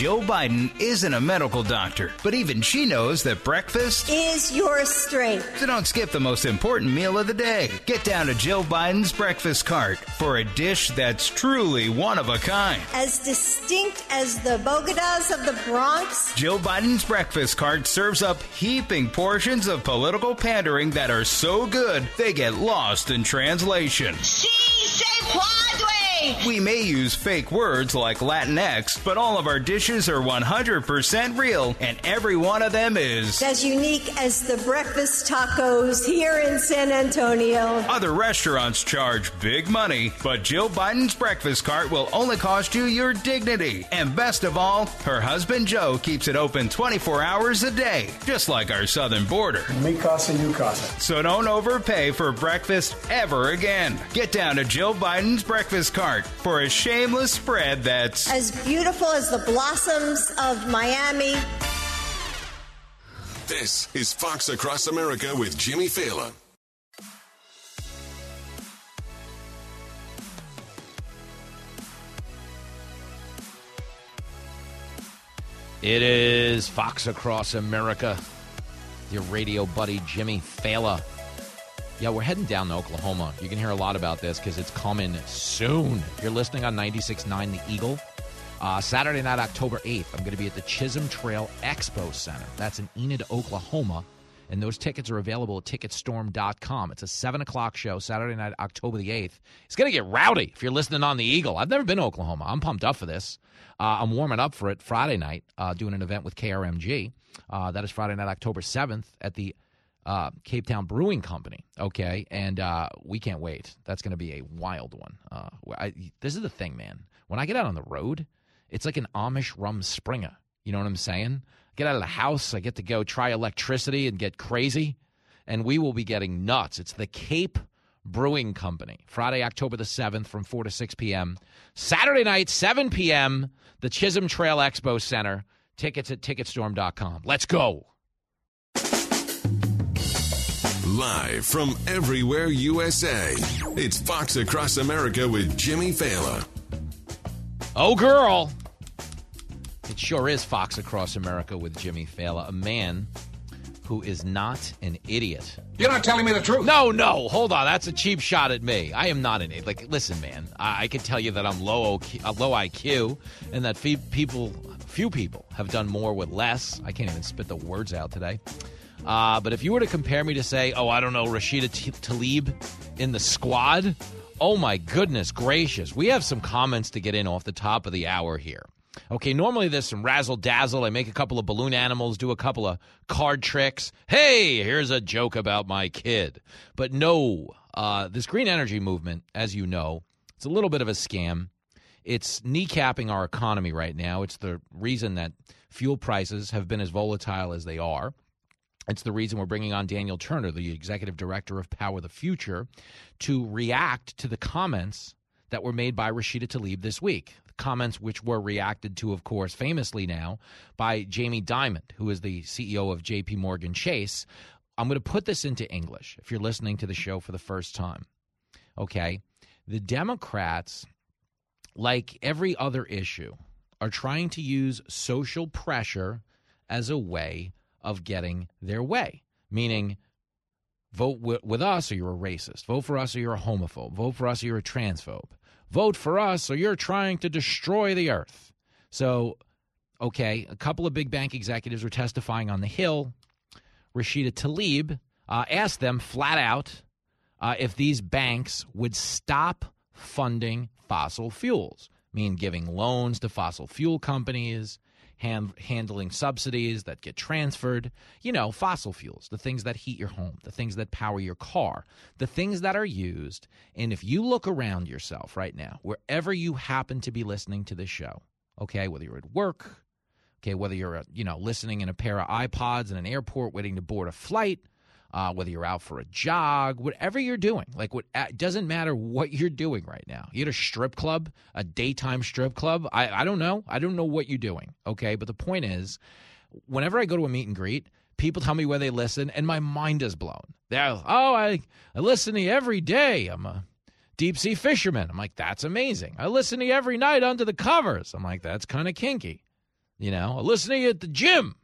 Joe Biden isn't a medical doctor, but even she knows that breakfast is your strength. So don't skip the most important meal of the day. Get down to Joe Biden's breakfast cart for a dish that's truly one of a kind. As distinct as the bodegas of the Bronx. Joe Biden's breakfast cart serves up heaping portions of political pandering that are so good they get lost in translation. Sí, se puede. We may use fake words like Latinx, but all of our dishes are 100% real, and every one of them is as unique as the breakfast tacos here in San Antonio. Other restaurants charge big money, but Jill Biden's breakfast cart will only cost you your dignity. And best of all, her husband Joe keeps it open 24 hours a day, just like our southern border. Mi casa, you casa. So don't overpay for breakfast ever again. Get down to Jill Biden's breakfast cart for a shameless spread that's as beautiful as the blossoms of Miami. This is Fox Across America with Jimmy Failla. It is Fox Across America. Your radio buddy Jimmy Failla. Yeah, we're heading down to Oklahoma. You can hear a lot about this because it's coming soon. You're listening on 96.9 The Eagle. Uh, Saturday night, October 8th, I'm going to be at the Chisholm Trail Expo Center. That's in Enid, Oklahoma. And those tickets are available at ticketstorm.com. It's a 7 o'clock show, Saturday night, October the 8th. It's going to get rowdy if you're listening on the Eagle. I've never been to Oklahoma. I'm pumped up for this. Uh, I'm warming up for it Friday night, uh, doing an event with KRMG. Uh, that is Friday night, October 7th at the uh, Cape Town Brewing Company. Okay, and uh, we can't wait. That's going to be a wild one. Uh, I, this is the thing, man. When I get out on the road, it's like an Amish rumspringa. You know what I'm saying? Get out of the house. I get to go try electricity and get crazy, and we will be getting nuts. It's the Cape Brewing Company. Friday, October the 7th from 4 to 6 p.m. Saturday night, 7 p.m., the Chisholm Trail Expo Center. Tickets at ticketstorm.com. Let's go. Live from everywhere USA, it's Fox Across America with Jimmy Failla. Oh, girl. It sure is Fox Across America with Jimmy Failla, a man who is not an idiot. You're not telling me the truth. No, no, hold on. That's a cheap shot at me. I am not an idiot. Like, listen, man, I, I can tell you that I'm low, OQ, uh, low IQ, and that few people, few people have done more with less. I can't even spit the words out today. Uh, but if you were to compare me to say, oh, I don't know, Rashida T- Tlaib in the squad, oh my goodness gracious, we have some comments to get in off the top of the hour here. Okay, normally there's some razzle dazzle. I make a couple of balloon animals, do a couple of card tricks. Hey, here's a joke about my kid. But no, uh, this green energy movement, as you know, it's a little bit of a scam. It's kneecapping our economy right now. It's the reason that fuel prices have been as volatile as they are. It's the reason we're bringing on Daniel Turner, the executive director of Power the Future, to react to the comments that were made by Rashida Tlaib this week. Comments which were reacted to, of course, famously now by Jamie Dimon, who is the CEO of JP Morgan Chase. I'm going to put this into English if you're listening to the show for the first time. Okay. The Democrats, like every other issue, are trying to use social pressure as a way of getting their way, meaning vote with us or you're a racist, vote for us or you're a homophobe, vote for us or you're a transphobe, vote for us or you're trying to destroy the earth. So, okay, a couple of big bank executives were testifying on the Hill. Rashida Tlaib uh, asked them flat out uh, if these banks would stop funding fossil fuels, mean giving loans to fossil fuel companies hand, handling subsidies that get transferred. You know, fossil fuels, the things that heat your home, the things that power your car, the things that are used. And if you look around yourself right now, wherever you happen to be listening to this show, okay, whether you're at work, okay, whether you're, uh, you know, listening in a pair of iPods in an airport waiting to board a flight, uh, whether you're out for a jog, whatever you're doing. Like, what it doesn't matter what you're doing right now. You're at a strip club, a daytime strip club. I, I don't know. I don't know what you're doing. Okay, but the point is, whenever I go to a meet and greet, people tell me where they listen, and my mind is blown. They're, oh, I, I listen to you every day. I'm a deep sea fisherman. I'm like, that's amazing. I listen to you every night under the covers. I'm like, that's kind of kinky. You know, I listen to you at the gym,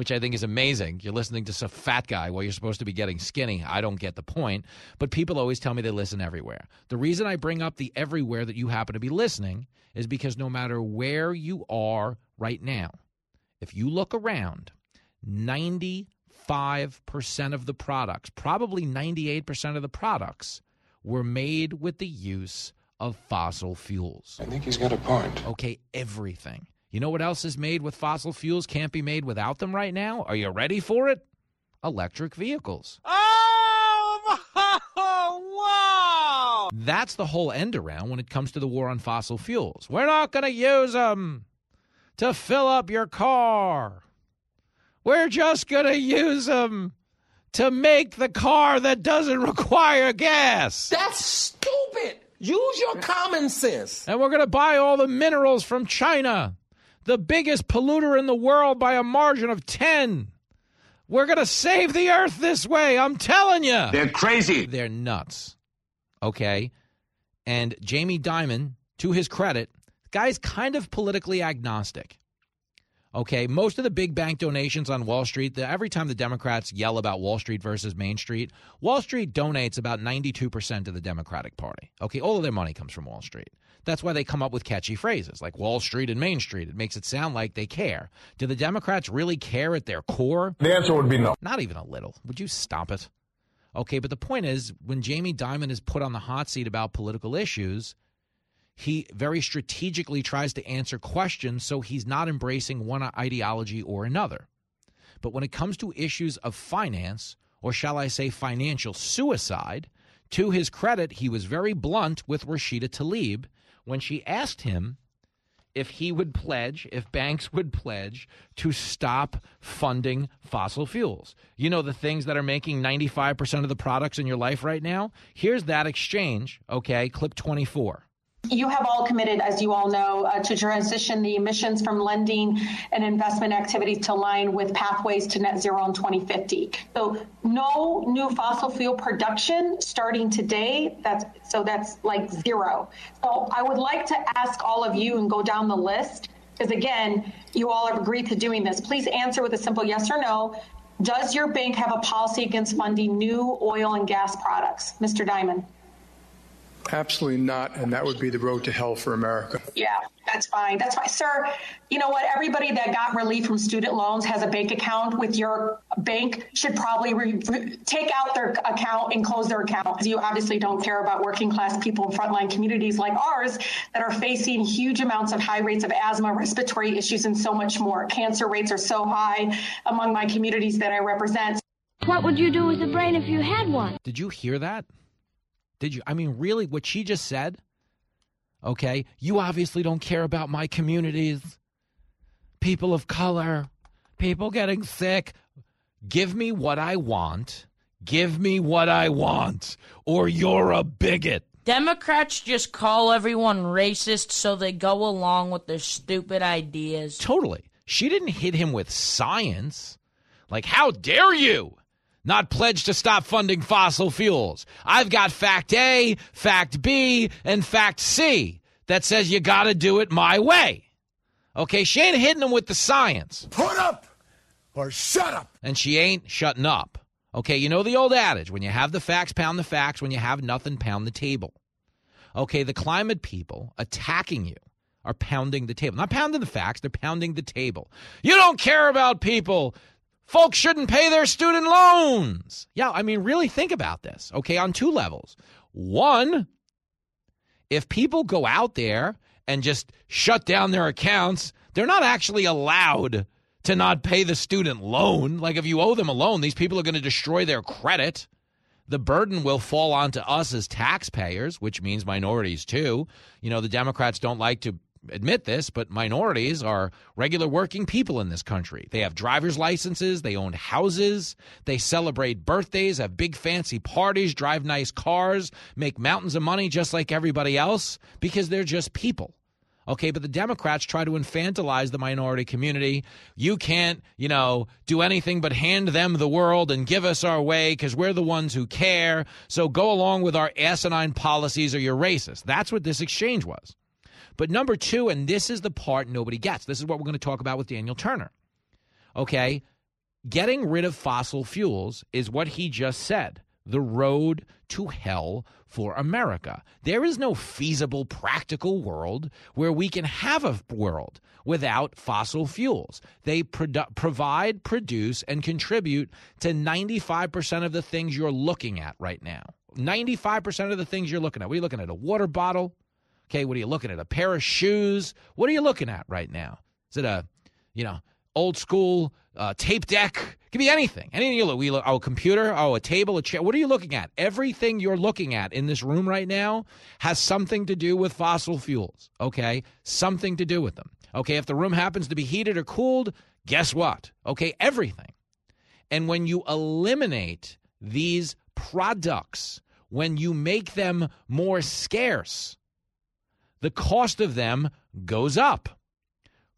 which I think is amazing. You're listening to some fat guy while you're supposed to be getting skinny. I don't get the point. But people always tell me they listen everywhere. The reason I bring up the everywhere that you happen to be listening is because no matter where you are right now, if you look around, 95% of the products, probably 98% of the products, were made with the use of fossil fuels. I think he's got a point. Okay, everything. You know what else is made with fossil fuels? Can't be made without them right now? Are you ready for it? Electric vehicles. Oh, *laughs* wow! That's the whole end around when it comes to the war on fossil fuels. We're not going to use them to fill up your car. We're just going to use them to make the car that doesn't *laughs* require gas. That's stupid. Use your common sense. And we're going to buy all the minerals from China, the biggest polluter in the world by a margin of 10. We're going to save the earth this way. I'm telling you. They're crazy. They're nuts. Okay. And Jamie Dimon, to his credit, guy's kind of politically agnostic. Okay, most of the big bank donations on Wall Street, the, every time the Democrats yell about Wall Street versus Main Street, Wall Street donates about 92% to the Democratic Party. Okay, all of their money comes from Wall Street. That's why they come up with catchy phrases like Wall Street and Main Street. It makes it sound like they care. Do the Democrats really care at their core? The answer would be no. Not even a little. Would you stop it? Okay, but the point is when Jamie Dimon is put on the hot seat about political issues, he very strategically tries to answer questions so he's not embracing one ideology or another. But when it comes to issues of finance, or shall I say financial suicide, to his credit, he was very blunt with Rashida Tlaib when she asked him if he would pledge, if banks would pledge to stop funding fossil fuels. You know, the things that are making 95% of the products in your life right now? Here's that exchange, okay? Clip 24. You have all committed, as you all know, uh, to transition the emissions from lending and investment activities to align with pathways to net zero in 2050. So, no new fossil fuel production starting today. That's so that's like zero. So, I would like to ask all of you and go down the list because again, you all have agreed to doing this. Please answer with a simple yes or no. Does your bank have a policy against funding new oil and gas products, Mr. Dimon? Absolutely not, and that would be the road to hell for America. Yeah, that's fine. That's fine. Sir, you know what? Everybody that got relief from student loans has a bank account with your bank should probably re- take out their account and close their account. You obviously don't care about working class people in frontline communities like ours that are facing huge amounts of high rates of asthma, respiratory issues, and so much more. Cancer rates are so high among my communities that I represent. What would you do with a brain if you had one? Did you hear that? Did you? I mean, really, what she just said? Okay, you obviously don't care about my communities, people of color, people getting sick. Give me what I want. Give me what I want, or you're a bigot. Democrats just call everyone racist so they go along with their stupid ideas. Totally. She didn't hit him with science. Like, how dare you? Not pledged to stop funding fossil fuels. I've got fact A, fact B, and fact C that says you got to do it my way. Okay, she ain't hitting them with the science. Put up or shut up. And she ain't shutting up. Okay, you know the old adage when you have the facts, pound the facts. When you have nothing, pound the table. Okay, the climate people attacking you are pounding the table. Not pounding the facts, they're pounding the table. You don't care about people Folks shouldn't pay their student loans. Yeah, I mean, really think about this, okay, on two levels. One, if people go out there and just shut down their accounts, they're not actually allowed to not pay the student loan. Like, if you owe them a loan, these people are going to destroy their credit. The burden will fall onto us as taxpayers, which means minorities too. You know, the Democrats don't like to admit this, but minorities are regular working people in this country. They have driver's licenses, they own houses, they celebrate birthdays, have big fancy parties, drive nice cars, make mountains of money just like everybody else because they're just people. Okay, but the Democrats try to infantilize the minority community. You can't, you know, do anything but hand them the world and give us our way because we're the ones who care. So go along with our asinine policies or you're racist. That's what this exchange was. But number two, and this is the part nobody gets, this is what we're going to talk about with Daniel Turner. Okay, getting rid of fossil fuels is what he just said the road to hell for America. There is no feasible, practical world where we can have a world without fossil fuels. They produ- provide, produce, and contribute to 95% of the things you're looking at right now. 95% of the things you're looking at. What are you looking at? A water bottle? Okay, what are you looking at? A pair of shoes? What are you looking at right now? Is it a, you know, old school uh, tape deck? Could be anything. Anything you look. We look. Oh, a computer. Oh, a table. A chair. What are you looking at? Everything you're looking at in this room right now has something to do with fossil fuels. Okay, something to do with them. Okay, if the room happens to be heated or cooled, guess what? Okay, everything. And when you eliminate these products, when you make them more scarce, the cost of them goes up.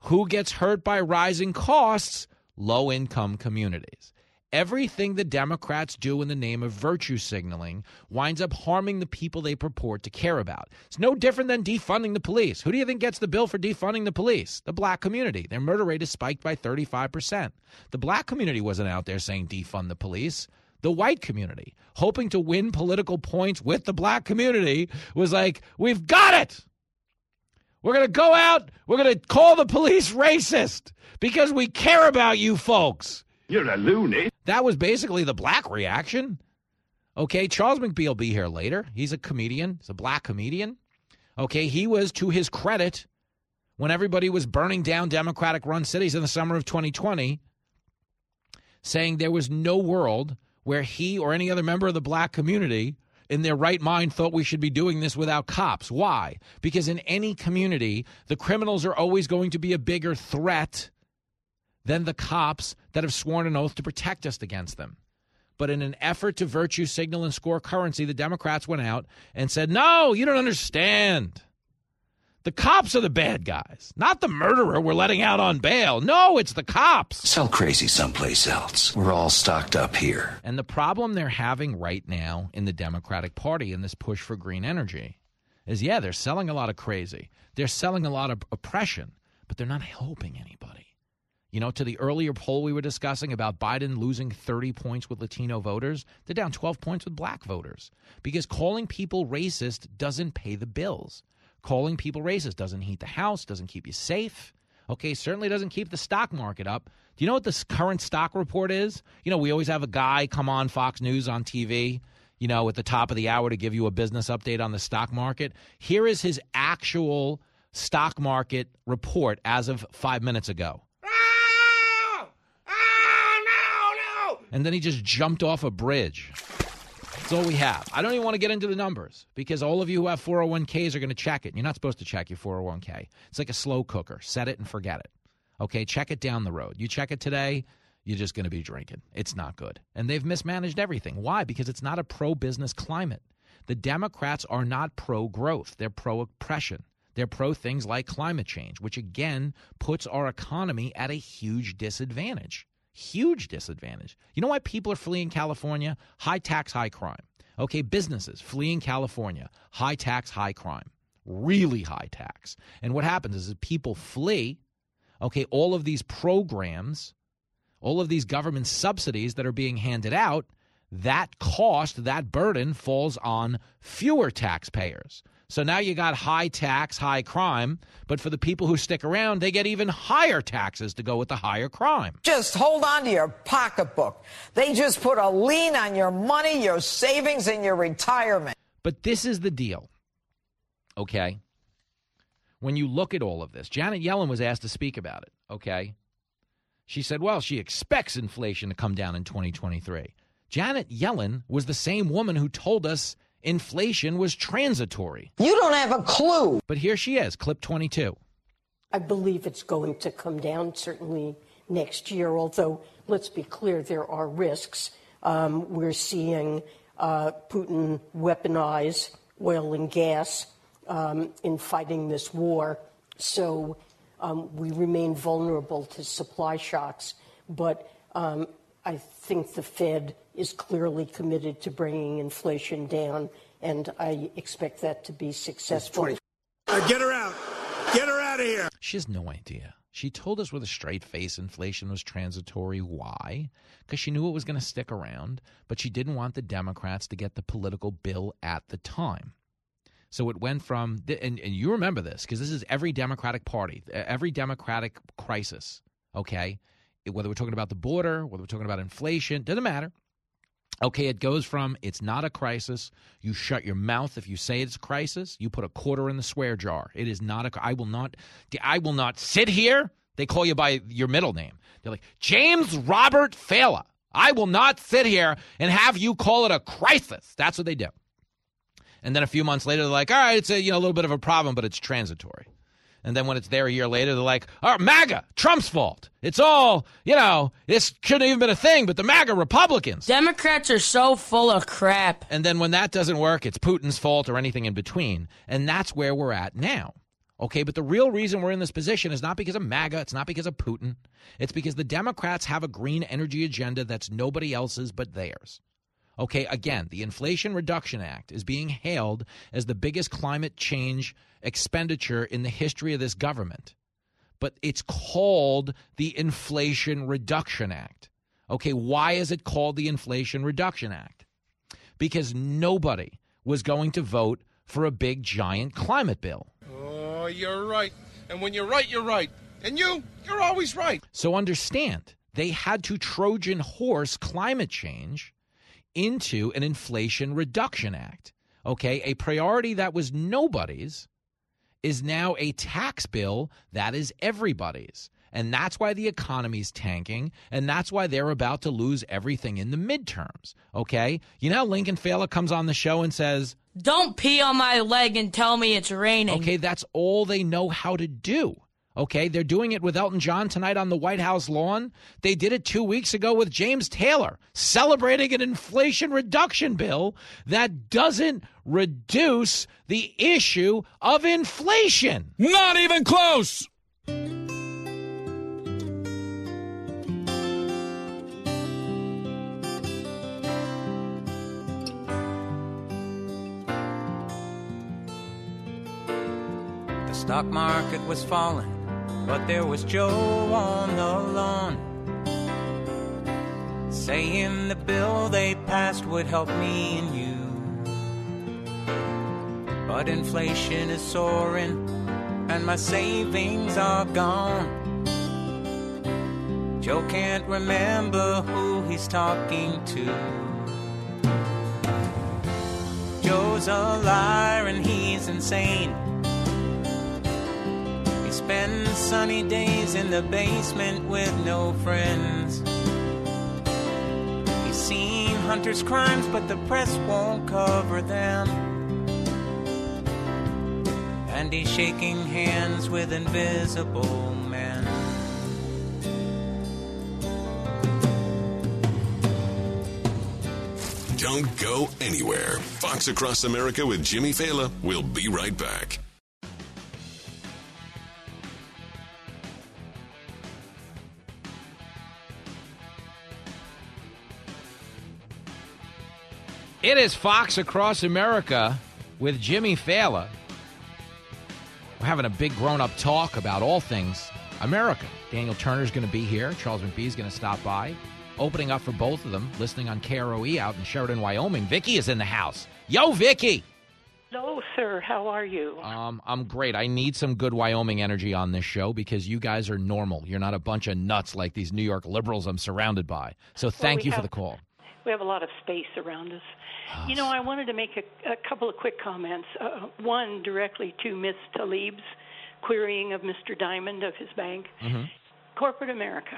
Who gets hurt by rising costs? Low income communities. Everything the Democrats do in the name of virtue signaling winds up harming the people they purport to care about. It's no different than defunding the police. Who do you think gets the bill for defunding the police? The black community. Their murder rate is spiked by 35%. The black community wasn't out there saying defund the police the white community, hoping to win political points with the black community, was like, we've got it. We're going to go out, we're going to call the police racist because we care about you folks. You're a loony. That was basically the black reaction. Okay, Charles McBee will be here later. He's a comedian, he's a black comedian. Okay, he was, to his credit, when everybody was burning down Democratic run cities in the summer of 2020, saying there was no world where he or any other member of the black community in their right mind thought we should be doing this without cops. Why? Because in any community, the criminals are always going to be a bigger threat than the cops that have sworn an oath to protect us against them. But in an effort to virtue signal and score currency, the Democrats went out and said, No, you don't understand. The cops are the bad guys, not the murderer we're letting out on bail. No, it's the cops. Sell crazy someplace else. We're all stocked up here. And the problem they're having right now in the Democratic Party in this push for green energy is yeah, they're selling a lot of crazy. They're selling a lot of oppression, but they're not helping anybody. You know, to the earlier poll we were discussing about Biden losing 30 points with Latino voters, they're down 12 points with black voters because calling people racist doesn't pay the bills. Calling people racist doesn't heat the house, doesn't keep you safe. Okay, certainly doesn't keep the stock market up. Do you know what this current stock report is? You know, we always have a guy come on Fox News on TV, you know, at the top of the hour to give you a business update on the stock market. Here is his actual stock market report as of five minutes ago. Ah! No! No! And then he just jumped off a bridge. That's all we have. I don't even want to get into the numbers because all of you who have 401ks are going to check it. You're not supposed to check your 401k. It's like a slow cooker. Set it and forget it. Okay, check it down the road. You check it today, you're just going to be drinking. It's not good. And they've mismanaged everything. Why? Because it's not a pro business climate. The Democrats are not pro growth, they're pro oppression. They're pro things like climate change, which again puts our economy at a huge disadvantage. Huge disadvantage. You know why people are fleeing California? High tax, high crime. Okay, businesses fleeing California, high tax, high crime, really high tax. And what happens is people flee, okay, all of these programs, all of these government subsidies that are being handed out, that cost, that burden falls on fewer taxpayers. So now you got high tax, high crime, but for the people who stick around, they get even higher taxes to go with the higher crime. Just hold on to your pocketbook. They just put a lien on your money, your savings, and your retirement. But this is the deal, okay? When you look at all of this, Janet Yellen was asked to speak about it, okay? She said, well, she expects inflation to come down in 2023. Janet Yellen was the same woman who told us inflation was transitory. You don't have a clue. But here she is, clip 22. I believe it's going to come down certainly next year, although let's be clear, there are risks. Um, we're seeing uh, Putin weaponize oil and gas um, in fighting this war. So um, we remain vulnerable to supply shocks. But um, I think the Fed is clearly committed to bringing inflation down, and I expect that to be successful. Uh, get her out. Get her out of here. She has no idea. She told us with a straight face inflation was transitory. Why? Because she knew it was going to stick around, but she didn't want the Democrats to get the political bill at the time. So it went from, and, and you remember this because this is every Democratic Party, every Democratic crisis, okay? Whether we're talking about the border, whether we're talking about inflation, doesn't matter. Okay, it goes from it's not a crisis. You shut your mouth if you say it's a crisis. You put a quarter in the swear jar. It is not a. I will not. I will not sit here. They call you by your middle name. They're like James Robert Failla. I will not sit here and have you call it a crisis. That's what they do. And then a few months later, they're like, all right, it's a you know a little bit of a problem, but it's transitory. And then when it's there a year later, they're like, oh, MAGA, Trump's fault. It's all, you know, this shouldn't have even been a thing, but the MAGA Republicans. Democrats are so full of crap. And then when that doesn't work, it's Putin's fault or anything in between. And that's where we're at now. Okay, but the real reason we're in this position is not because of MAGA, it's not because of Putin. It's because the Democrats have a green energy agenda that's nobody else's but theirs. Okay, again, the Inflation Reduction Act is being hailed as the biggest climate change expenditure in the history of this government. But it's called the Inflation Reduction Act. Okay, why is it called the Inflation Reduction Act? Because nobody was going to vote for a big giant climate bill. Oh, you're right. And when you're right, you're right. And you, you're always right. So understand, they had to Trojan horse climate change into an Inflation Reduction Act. Okay, a priority that was nobody's is now a tax bill that is everybody's. And that's why the economy's tanking, and that's why they're about to lose everything in the midterms. Okay? You know Lincoln Failla comes on the show and says, Don't pee on my leg and tell me it's raining. Okay, that's all they know how to do. Okay, they're doing it with Elton John tonight on the White House lawn. They did it two weeks ago with James Taylor, celebrating an inflation reduction bill that doesn't reduce the issue of inflation. Not even close. The stock market was falling but there was Joe on the lawn saying the bill they passed would help me and you. But inflation is soaring and my savings are gone. Joe can't remember who he's talking to. Joe's a liar and he's insane spend sunny days in the basement with no friends. He's seen hunters' crimes, but the press won't cover them. And he's shaking hands with invisible men. Don't go anywhere. Fox Across America with Jimmy Failla. We'll be right back. It is Fox Across America with Jimmy Failla. We're having a big grown up talk about all things America. Daniel Turner's going to be here. Charles McBee is going to stop by. Opening up for both of them, listening on KROE out in Sheridan, Wyoming. Vicky is in the house. Yo, Vicky! Hello, sir. How are you? Um, I'm great. I need some good Wyoming energy on this show because you guys are normal. You're not a bunch of nuts like these New York liberals I'm surrounded by. So thank well, you have, for the call. We have a lot of space around us. You know, I wanted to make a, a couple of quick comments. Uh, one directly to Ms. Tlaib's querying of Mr. Dimon of his bank. Mm-hmm. Corporate America.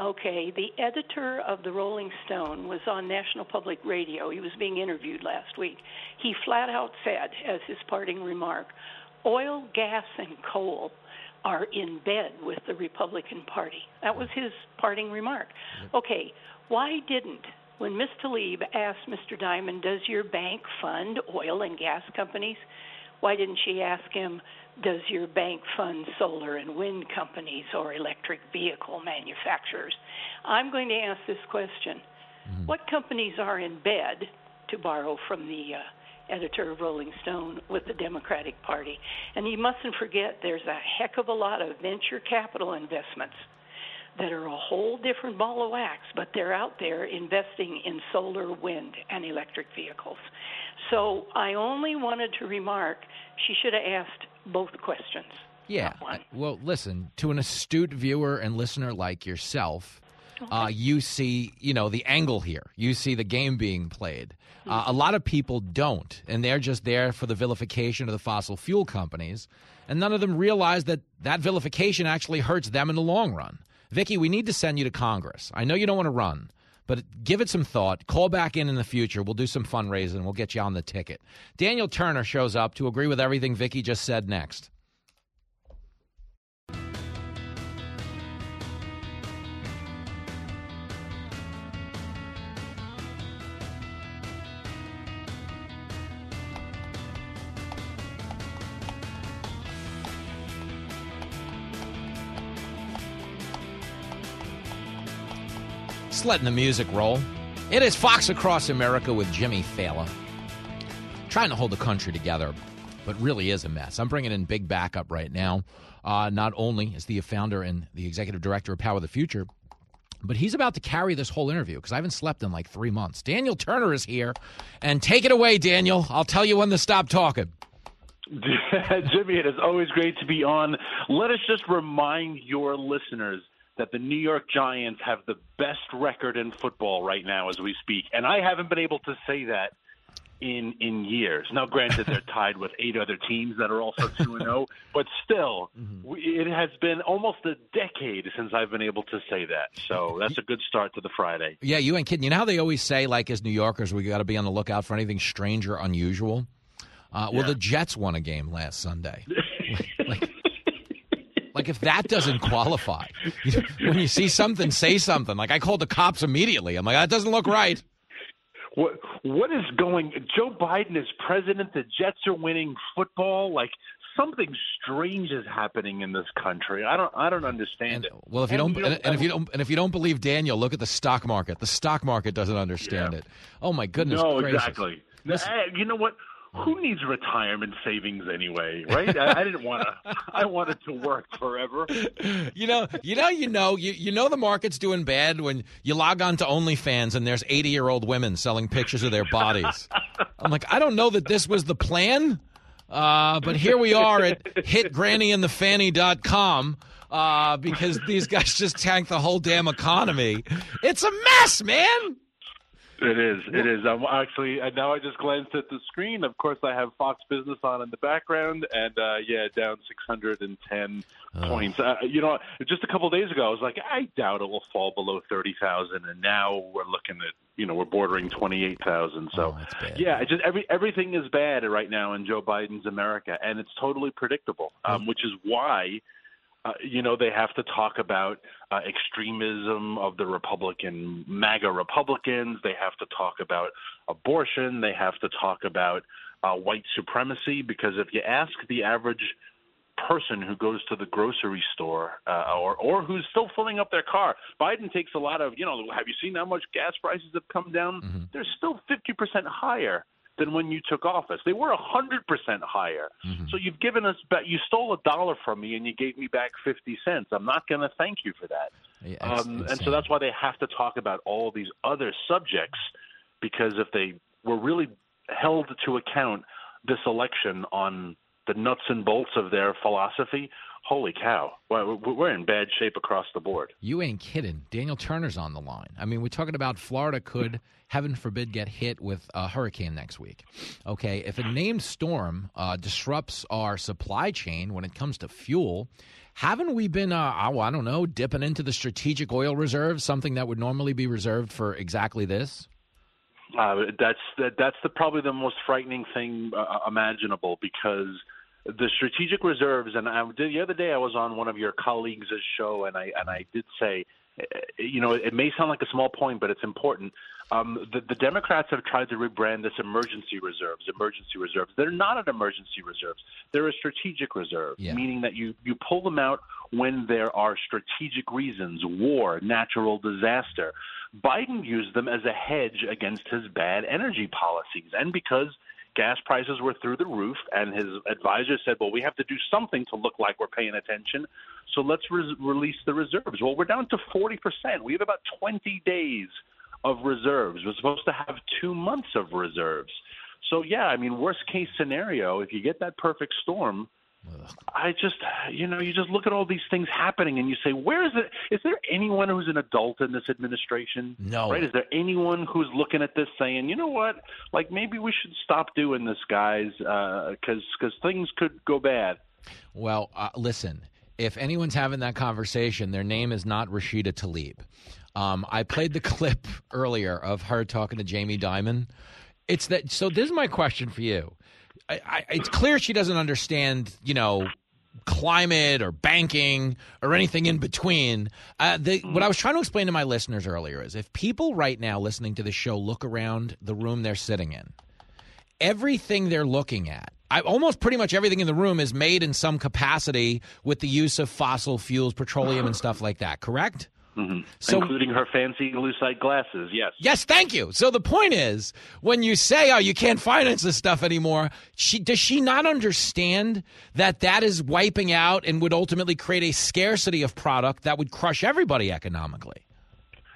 Okay, the editor of the Rolling Stone was on National Public Radio. He was being interviewed last week. He flat out said, as his parting remark, oil, gas, and coal are in bed with the Republican Party. That was his parting remark. Okay, why didn't when Ms. Tlaib asked Mr. Dimon, "Does your bank fund oil and gas companies?" Why didn't she ask him, "Does your bank fund solar and wind companies or electric vehicle manufacturers?" I'm going to ask this question: What companies are in bed, to borrow from the uh, editor of Rolling Stone, with the Democratic Party? And you mustn't forget, there's a heck of a lot of venture capital investments that are a whole different ball of wax, but they're out there investing in solar, wind, and electric vehicles. So I only wanted to remark she should have asked both questions. Yeah. Well, listen, to an astute viewer and listener like yourself, uh, you see, you know, the angle here. You see the game being played. Uh, a lot of people don't, and they're just there for the vilification of the fossil fuel companies, and none of them realize that that vilification actually hurts them in the long run. Vicky, we need to send you to Congress. I know you don't want to run, but give it some thought. Call back in in the future. We'll do some fundraising. We'll get you on the ticket. Daniel Turner shows up to agree with everything Vicky just said next. Just letting the music roll. It is Fox Across America with Jimmy Failla. Trying to hold the country together, but really is a mess. I'm bringing in big backup right now. Uh, not only is the founder and the executive director of Power of the Future, but he's about to carry this whole interview because I haven't slept in like three months. Daniel Turner is here. And take it away, Daniel. I'll tell you when to stop talking. *laughs* Jimmy, it is always great to be on. Let us just remind your listeners that the New York Giants have the best record in football right now as we speak. And I haven't been able to say that in in years. Now, granted, they're *laughs* tied with eight other teams that are also two and zero, but still, we, it has been almost a decade since I've been able to say that. So that's a good start to the Friday. Yeah, you ain't kidding. You know how they always say, like, as New Yorkers, we got to be on the lookout for anything strange or unusual? Uh, well, Yeah. the Jets won a game last Sunday. *laughs* like, like, if that doesn't qualify, you- when you see something, say something. Like, I called the cops immediately. I'm like, that doesn't look right. What what is going? Joe Biden is president. The Jets are winning football. Like something strange is happening in this country. I don't I don't understand it. Well, if you And, don't, and, and if you don't, and if you don't believe Daniel, look at the stock market. The stock market doesn't understand it. Oh my goodness no, gracious. exactly. You know what? Who needs retirement savings anyway, right? I, I didn't want to. *laughs* I wanted to work forever. You know, you know, you know, you, you know the market's doing bad when you log on to OnlyFans and there's 80 year old women selling pictures of their bodies. I'm like, I don't know that this was the plan, uh, but here we are at hitgrannyandthefanny.com uh, because these guys just tanked the whole damn economy. It's a mess, man. It is. It is. I'm actually. And now I just glanced at the screen. Of course, I have Fox Business on in the background, and uh, yeah, down 610 points. Uh, you know, just a couple of days ago, I was like, I doubt it will fall below 30,000, and now we're looking at, you know, we're bordering 28,000. So, yeah, just every everything is bad right now in Joe Biden's America, and it's totally predictable. Um, which is why uh, you know, they have to talk about uh, extremism of the Republican MAGA Republicans. They have to talk about abortion. They have to talk about uh, white supremacy. Because if you ask the average person who goes to the grocery store uh, or or who's still filling up their car, Biden takes a lot of you know. Have you seen how much gas prices have come down? They're still fifty percent higher than when you took office. They were a hundred percent higher. So you've given us back. You stole a dollar from me and you gave me back fifty cents. I'm not going to thank you for that. Yeah, Um, and so that's why they have to talk about all these other subjects because if they were really held to account this election on the nuts and bolts of their philosophy, holy cow, we're in bad shape across the board. You ain't kidding. Daniel Turner's on the line. I mean, we're talking about Florida could, heaven forbid, get hit with a hurricane next week. Okay, if a named storm uh, disrupts our supply chain when it comes to fuel, haven't we been, uh, oh, I don't know, dipping into the strategic oil reserve, something that would normally be reserved for exactly this? Uh, that's that, that's the probably the most frightening thing uh, imaginable because the strategic reserves, and I, did, the other day I was on one of your colleagues' show, and I and I did say, eh, you know, it may sound like a small point, but it's important. Um, the, the Democrats have tried to rebrand this emergency reserves. Emergency reserves. They're not an emergency reserves. They're a strategic reserve, Yeah. meaning that you you pull them out when there are strategic reasons, war, natural disaster. Biden used them as a hedge against his bad energy policies, and because gas prices were through the roof, and his advisor said, "Well, we have to do something to look like we're paying attention, so let's re- release the reserves." Well, we're down to forty percent. We have about twenty days of reserves. We're supposed to have two months of reserves. So yeah, I mean, worst case scenario, if you get that perfect storm. I just, you know, you just look at all these things happening and you say, where is it? Is there anyone who's an adult in this administration? No. Right? Is there anyone who's looking at this saying, you know what? Like maybe we should stop doing this, guys, because because things could go bad. Well, uh, listen, if anyone's having that conversation, their name is not Rashida Tlaib. Um, I played the *laughs* clip earlier of her talking to Jamie Dimon. It's that. So this is my question for you. I, I, it's clear she doesn't understand, you know, climate or banking or anything in between. Uh, the, what I was trying to explain to my listeners earlier is if people right now listening to the show look around the room they're sitting in, everything they're looking at, I, almost pretty much everything in the room is made in some capacity with the use of fossil fuels, petroleum, and stuff like that. Correct? Hmm So- Including her fancy lucite glasses, yes. Yes, thank you. So the point is, when you say, "Oh, you can't finance this stuff anymore," she does she not understand that that is wiping out and would ultimately create a scarcity of product that would crush everybody economically?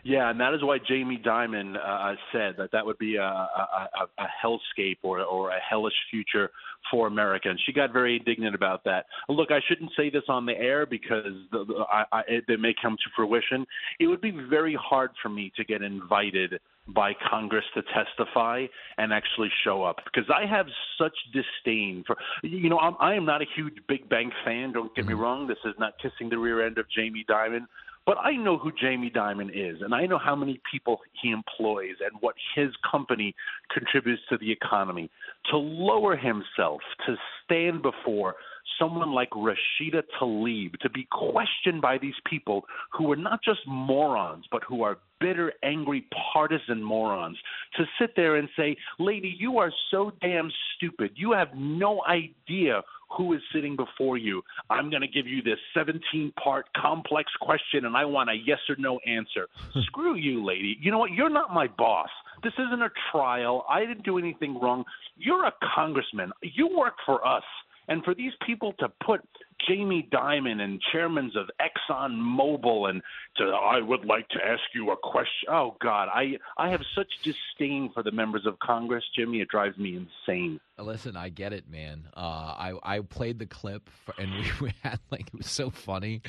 Yeah, and that is why Jamie Dimon uh, said that that would be a, a, a, hellscape or, or a hellish future for America. And she got very indignant about that. Look, I shouldn't say this on the air because the, the, I, I, it, it may come to fruition. It would be very hard for me to get invited by Congress to testify and actually show up because I have such disdain for you know I'm, I am not a huge big bank fan. Don't get me wrong. This is not kissing the rear end of Jamie Dimon. But I know who Jamie Dimon is, and I know how many people he employs and what his company contributes to the economy. To lower himself, to stand before someone like Rashida Tlaib, to be questioned by these people who are not just morons, but who are bitter, angry, partisan morons, to sit there and say, Lady, you are so damn stupid. You have no idea who is sitting before you. I'm going to give you this 17 part complex question and I want a yes or no answer. *laughs* Screw you, lady. You know what? You're not my boss. This isn't a trial. I didn't do anything wrong. You're a congressman. You work for us. And for these people to put Jamie Dimon and chairmen of Exxon Mobil and to I would like to ask you a question. Oh God, I I have such disdain for the members of Congress, Jimmy. It drives me insane. Listen, I get it, man. Uh, I I played the clip for, and we, *laughs* we had like it was so funny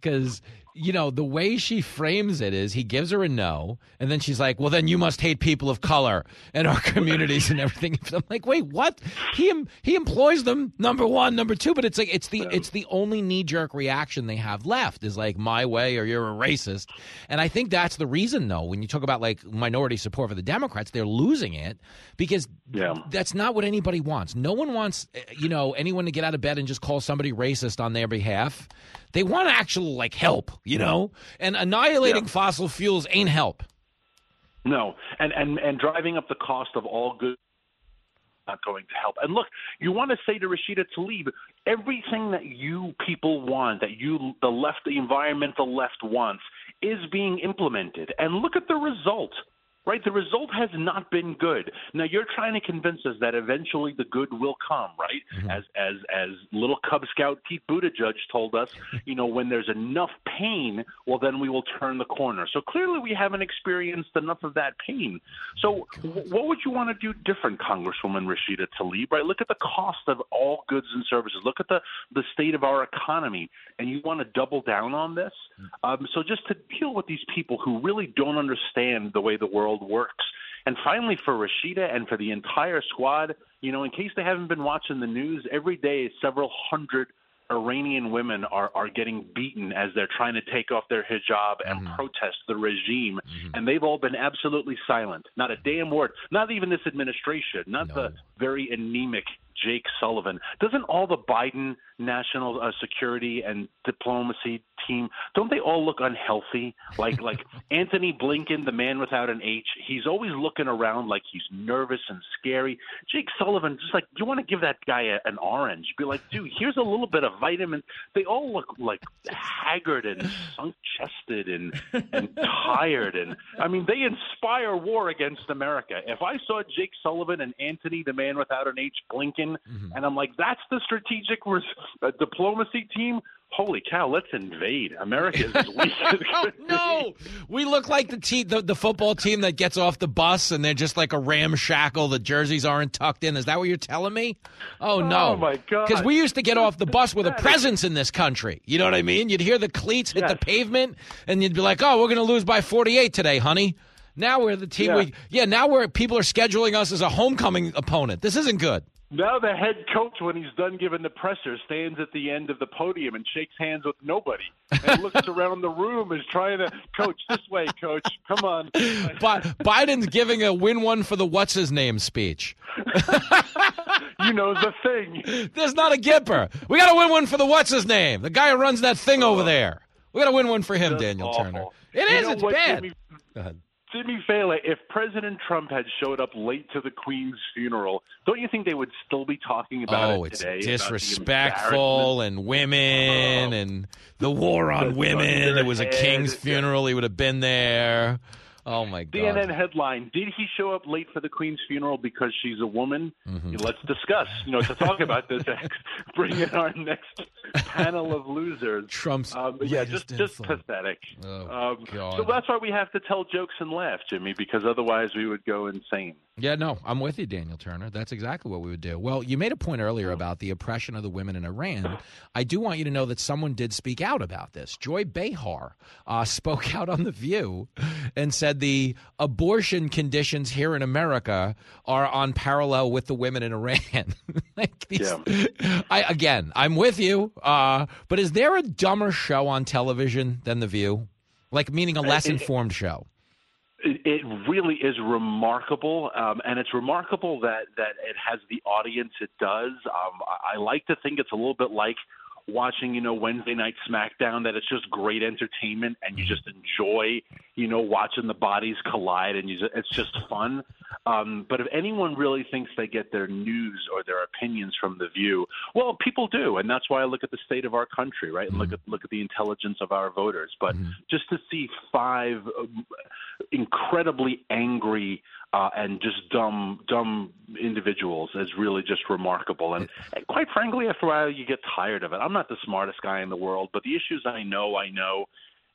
because you know the way she frames it is he gives her a no, and then she's like, "Well, then you must hate people of color and our *laughs* communities and everything." *laughs* I'm like, "Wait, what?" He he employs them number one, number two, but it's like it's the it's the only knee jerk reaction they have left is like my way or you're a racist, and I think that's the reason though. When you talk about like minority support for the Democrats, they're losing it because Yeah. that's not what anybody wants. No one wants, eh, you know, anyone to get out of bed and just call somebody racist on their behalf. They want actual like help, you know. And annihilating fossil fuels ain't help. No, and and and driving up the cost of all goods not going to help. And look, you want to say to Rashida Tlaib, everything that you people want, that you the left, the environmental left wants, is being implemented. And look at the result. Right, the result has not been good. Now you're trying to convince us that eventually the good will come, right? As as as little Cub Scout Pete Buttigieg told us, *laughs* you know, when there's enough pain, well then we will turn the corner. So clearly we haven't experienced enough of that pain. So w- what would you want to do different, Congresswoman Rashida Tlaib? Right, look at the cost of all goods and services. Look at the the state of our economy, and you want to double down on this. Um, so just to deal with these people who really don't understand the way the world works. And finally, for Rashida and for the entire squad, you know, in case they haven't been watching the news, every day several hundred Iranian women are, are getting beaten as they're trying to take off their hijab and mm-hmm. protest the regime. Mm-hmm. And they've all been absolutely silent. Not a damn word. Not even this administration. Not the very anemic Jake Sullivan. Doesn't all the Biden national uh, security and diplomacy team don't they all look unhealthy? Like *laughs* like Antony Blinken, the man without an H, he's always looking around like he's nervous and scary. Jake Sullivan, just like you want to give that guy a, an orange, be like, dude, here's a little bit of vitamin. They all look like haggard and sunk chested and and tired, and I mean they inspire war against America. If I saw Jake Sullivan and Antony, the man without an H, Blinken, and I'm like, that's the strategic res- uh, diplomacy team. Holy cow! Let's invade. America is *laughs* weak as could be. no, we look like the, the the football team that gets off the bus and they're just like a ramshackle. The jerseys aren't tucked in. Is that what you're telling me? Oh no! Oh, my God. Because we used to get off the bus with a presence in this country. You know what I mean? You'd hear the cleats hit the pavement, and you'd be like, "Oh, we're going to lose by 48 today, honey." Now we're the team. Yeah. We yeah. Now we're people are scheduling us as a homecoming opponent. This isn't good. Now the head coach, when he's done giving the presser, stands at the end of the podium and shakes hands with nobody and looks *laughs* around the room and is trying to coach this way, coach. Come on. *laughs* But Biden's giving a win one for the what's his name speech. *laughs* you know the thing. There's not a Gipper. We got to win one for the what's his name, the guy who runs that thing over oh. there. We got to win one for him, That's Daniel awful. Turner. It You is. It's bad. Jimmy, Go ahead. Jimmy Failla, if President Trump had showed up late to the Queen's funeral, don't you think they would still be talking about Oh, it it's today? the disrespectful and women and the war on women. It was a king's funeral. He would have been there. Oh my God. CNN headline: Did he show up late for the Queen's funeral because she's a woman? Mm-hmm. Let's discuss. You know, to talk about this, *laughs* bring in our next panel of losers. Trump's um, yeah, just just pathetic. Oh, um, God. So that's why we have to tell jokes and laugh, Jimmy, because otherwise we would go insane. Yeah, no, I'm with you, Daniel Turner. That's exactly what we would do. Well, you made a point earlier about the oppression of the women in Iran. I do want you to know that someone did speak out about this. Joy Behar uh, *laughs* spoke out on The View and said the abortion conditions here in America are on parallel with the women in Iran. *laughs* like these, *laughs* I, again, I'm with you. Uh, but is there a dumber show on television than The View? Like, meaning a less informed show? It, it really is remarkable, um, and it's remarkable that that it has the audience it does. Um, I like to think it's a little bit like watching, you know, Wednesday night SmackDown. That it's just great entertainment, and you just enjoy, you know, watching the bodies collide, and you just, it's just fun. Um, but if anyone really thinks they get their news or their opinions from the View, well, people do, and that's why I look at the state of our country, right, and look at look at the intelligence of our voters. But just to see five um, incredibly angry uh, and just dumb, dumb individuals is really just remarkable. And, and quite frankly, after a while, you get tired of it. I'm not the smartest guy in the world, but the issues I know, I know,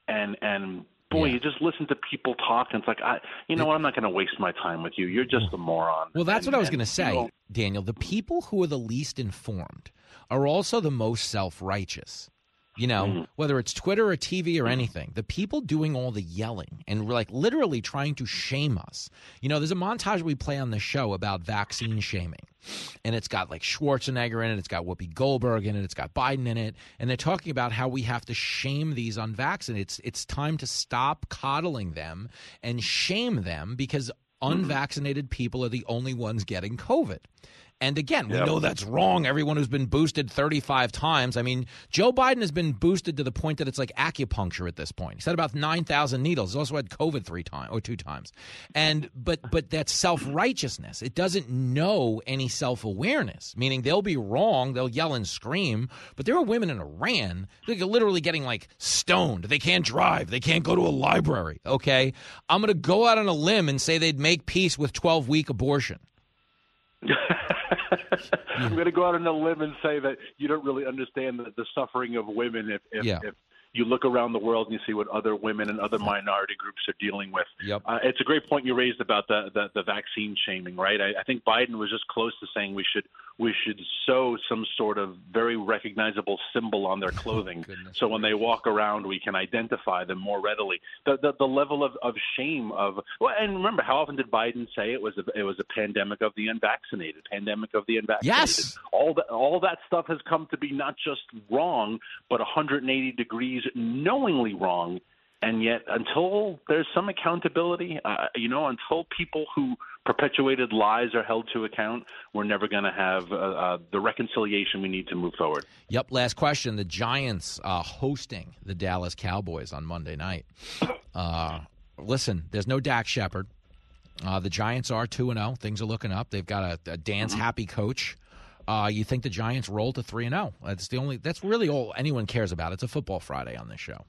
and and boy, you just listen to people talk, and it's like, I, you know what? I'm not going to waste my time with you. You're just a moron. Well, that's And- what I was going to say, you know, Daniel. The people who are the least informed are also the most self righteous. You know, Mm-hmm. whether it's Twitter or TV or anything, the people doing all the yelling and like literally trying to shame us. You know, there's a montage we play on the show about vaccine shaming, and it's got like Schwarzenegger in it, it's got Whoopi Goldberg in it, it's got Biden in it, and they're talking about how we have to shame these unvaccinated. It's it's time to stop coddling them and shame them because unvaccinated people are the only ones getting COVID. And again, we Yep. know that's wrong. Everyone who's been boosted 35 times. I mean, Joe Biden has been boosted to the point that it's like acupuncture at this point. He's had about 9,000 needles. He's also had COVID three times or two times. And but but that's self-righteousness. It doesn't know any self-awareness, meaning they'll be wrong, they'll yell and scream, but there are women in Iran that are literally getting like stoned. They can't drive, they can't go to a library, okay? I'm going to go out on a limb and say they'd make peace with 12-week abortion. *laughs* *laughs* I'm going to go out on a limb and say that you don't really understand the, the suffering of women if, if, Yeah. if you look around the world and you see what other women and other minority groups are dealing with. Yep. Uh, it's a great point you raised about the, the, the vaccine shaming, right? I, I think Biden was just close to saying we should we should sew some sort of very recognizable symbol on their *laughs* clothing, so when they walk around, we can identify them more readily. The the, the level of, of shame of well, and remember, how often did Biden say it was a, it was a pandemic of the unvaccinated, pandemic of the unvaccinated? Yes. all that all that stuff has come to be not just wrong, but 180 degrees knowingly wrong. and yet until there's some accountability, uh, you know, until people who perpetuated lies are held to account, we're never going to have uh, uh, the reconciliation we need to move forward. Yep. Last question: The Giants uh, hosting the Dallas Cowboys on Monday night. Uh, listen, there's no Dak Shepard. Uh, the Giants are two and zero. Things are looking up. They've got a, a Dan's Mm-hmm. happy coach. Uh, you think the Giants roll to three and zero? That's the only. That's really all anyone cares about. It's a football Friday on this show.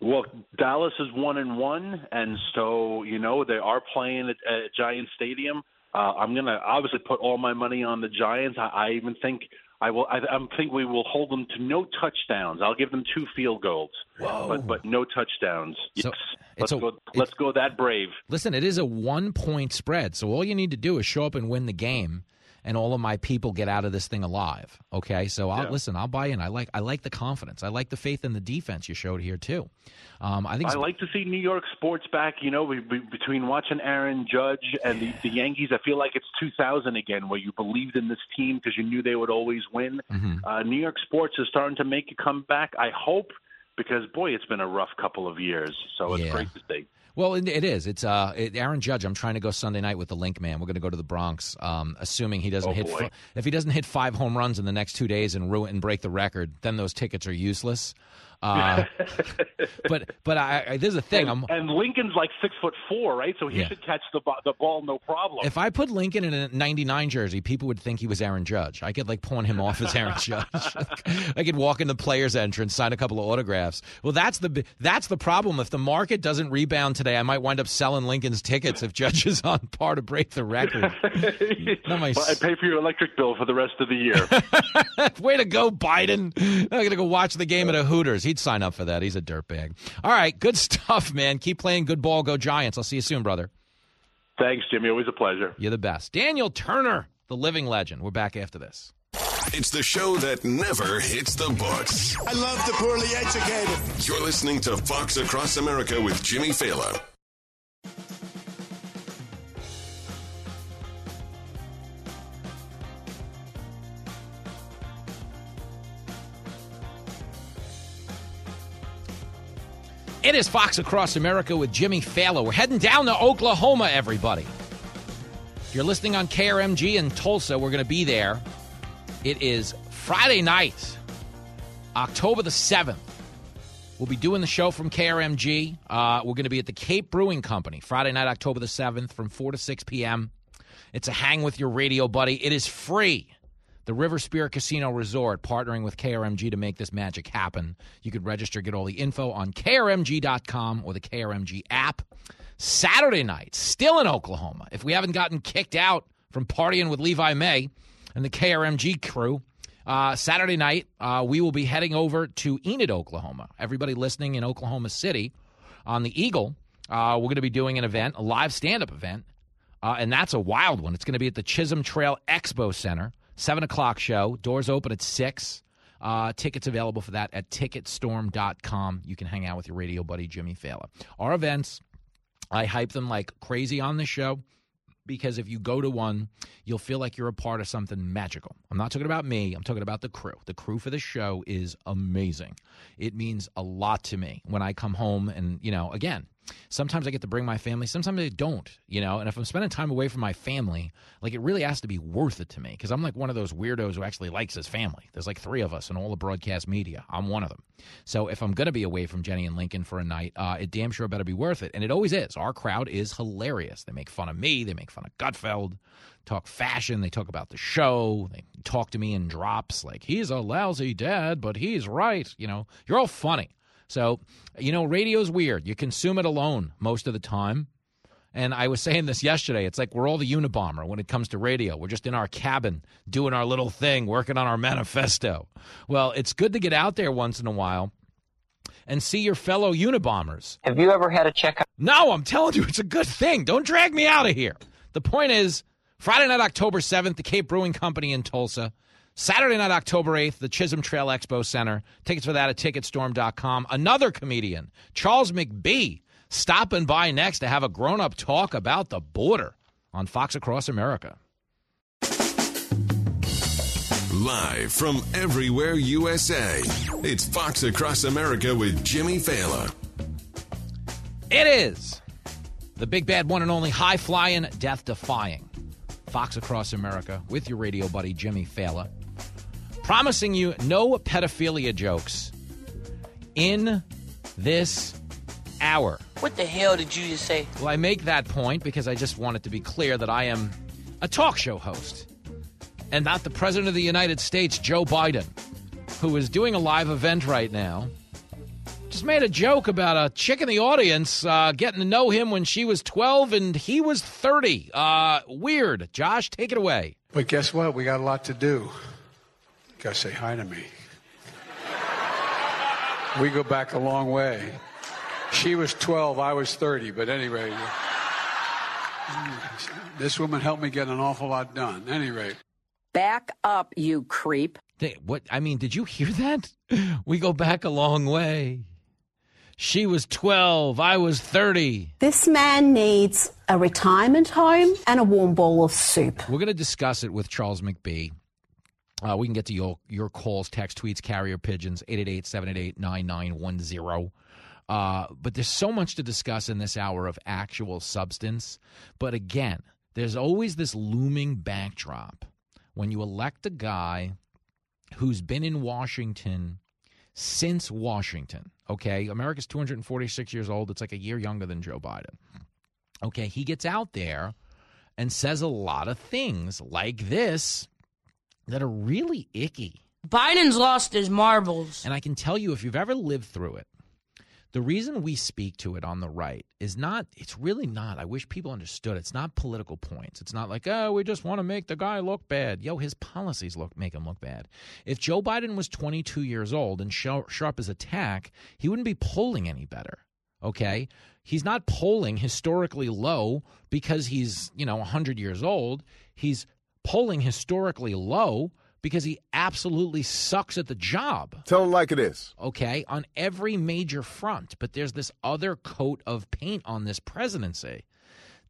Well, Dallas is one and one, and so you know they are playing at, at Giant Stadium. Uh, I'm going to obviously put all my money on the Giants. I, I even think I will. I, I think we will hold them to no touchdowns. I'll give them two field goals, but but no touchdowns. Yes, let's a- go. Let's go that brave. Listen, it is a one point spread, so all you need to do is show up and win the game, and all of my people get out of this thing alive. Okay, so I'll Yeah. listen. I'll buy in. I like I like the confidence. I like the faith in the defense you showed here too. Um, I think I like to see New York sports back. You know, be- be- between watching Aaron Judge and the, the Yankees, I feel like it's 2000 again, where you believed in this team because you knew they would always win. Mm-hmm. Uh, New York sports is starting to make a comeback. I hope because boy, it's been a rough couple of years. So it's Yeah. great to see. Well, it, it is. It's uh, it, Aaron Judge. I'm trying to go Sunday night with the Link Man. We're going to go to the Bronx, um, assuming he doesn't Oh, hit. fi- if he doesn't hit five home runs in the next two days and ruin and break the record, then those tickets are useless. Uh, *laughs* but but I, I there's a thing. I'm And Lincoln's like six foot four, right? So he Yeah. should catch the the ball no problem. If I put Lincoln in a 99 jersey, people would think he was Aaron Judge. I could like pawn him off as Aaron *laughs* Judge. *laughs* I could walk in the players' entrance, sign a couple of autographs. Well, that's the that's the problem. If the market doesn't rebound today, I might wind up selling Lincoln's tickets if Judge is on par to break the record. Not my Well, I pay for your electric bill for the rest of the year. Way to go, Biden. I'm to go watch the game at a Hooters. He'd sign up for that. He's a dirtbag. All right, good *laughs* stuff, man. Keep playing good ball. Go Giants. I'll see you soon, brother. Thanks, Jimmy. Always a pleasure. You're the best. Daniel Turner, the living legend. We're back after this. It's the show that never hits the books. I love the poorly educated. You're listening to Fox Across America with Jimmy Failla. It is Fox Across America with Jimmy Failla. We're heading down to Oklahoma, everybody. If you're listening on KRMG in Tulsa, we're going to be there. It is Friday night, October the 7th. We'll be doing the show from KRMG. Uh, we're going to be at the Cape Brewing Company Friday night, October the 7th from 4 to 6 p.m. It's a hang with your radio buddy. It is free. The River Spirit Casino Resort partnering with KRMG to make this magic happen. You could register, get all the info on krmg.com or the KRMG app. Saturday night, still in Oklahoma. If we haven't gotten kicked out from partying with Levi May and the KRMG crew, uh, Saturday night, uh, we will be heading over to Enid, Oklahoma. Everybody listening in Oklahoma City on the Eagle, uh, we're going to be doing an event, a live stand up event. Uh, and that's a wild one. It's going to be at the Chisholm Trail Expo Center, 7 o'clock show. Doors open at 6. Uh, tickets available for that at ticketstorm.com. You can hang out with your radio buddy, Jimmy Failla. Our events, I hype them like crazy on the show because if you go to one, you'll feel like you're a part of something magical. I'm not talking about me, I'm talking about the crew. The crew for the show is amazing. It means a lot to me when I come home and, you know, again, sometimes I get to bring my family, sometimes I don't, you know, and if I'm spending time away from my family, like it really has to be worth it to me because I'm like one of those weirdos who actually likes his family. There's like three of us in all the broadcast media. I'm one of them. So if I'm going to be away from Jenny and Lincoln for a night, uh, it damn sure better be worth it. And it always is. Our crowd is hilarious. They make fun of me, they make fun of Gutfeld, talk fashion, they talk about the show, they talk to me in drops like, he's a lousy dad, but he's right. You know, you're all funny. So, you know, radio's weird. You consume it alone most of the time. And I was *laughs* saying this yesterday. It's like we're all the Unabomber when it comes to radio. We're just in our cabin doing our little thing, working on our manifesto. Well, it's good to get out there once in a while and see your fellow Unabombers. Have you ever had a checkup? No, I'm telling you, it's a good thing. Don't drag me out of here. The point is, Friday night, October 7th, the Cape Brewing Company in Tulsa. Saturday night, October 8th, the Chisholm Trail Expo Center. Tickets for that at ticketstorm.com. Another comedian, Charles McBee, stopping by next to have a grown up talk about the border on Fox Across America. Live from everywhere USA, it's Fox Across America with Jimmy Failla. It is the big bad one and only high flying, death defying Fox Across America with your radio buddy Jimmy Failla, promising you no pedophilia jokes in this hour. What the hell did you just say? Well, I make that point because I just want it to be clear that I am a talk show host and not the President of the United States, Joe Biden, who is doing a live event right now. Just made a joke about a chick in the audience uh, getting to know him when she was 12 and he was 30. Uh, weird. Josh, take it away. But guess what? We got a lot to do. Gotta say hi to me. We go back a long way. She was 12, I was 30, but anyway, this woman helped me get an awful lot done. Anyway. Back up, you creep. They, what I mean, did you hear that? We go back a long way. She was 12, I was 30. This man needs a retirement home and a warm bowl of soup. We're going to discuss it with Charles McBee. Uh, we can get to your, your calls, text, tweets, carrier pigeons, 888 788 9910. Uh, but there's so much to discuss in this hour of actual substance. But again, there's always this looming backdrop when you elect a guy who's been in Washington since Washington. Okay, America's 246 years old. It's like a year younger than Joe Biden. Okay, he gets out there and says a lot of things like this that are really icky. Biden's lost his marbles. And I can tell you, if you've ever lived through it, the reason we speak to it on the right is not, it's really not, I wish people understood, it's not political points. It's not like, oh, we just want to make the guy look bad. Yo, his policies look make him look bad. If Joe Biden was 22 years old and sharp as a tack, he wouldn't be polling any better. Okay? He's not polling historically low because he's, you know, 100 years old. He's polling historically low because he absolutely sucks at the job. Tell him like it is. Okay, on every major front. But there's this other coat of paint on this presidency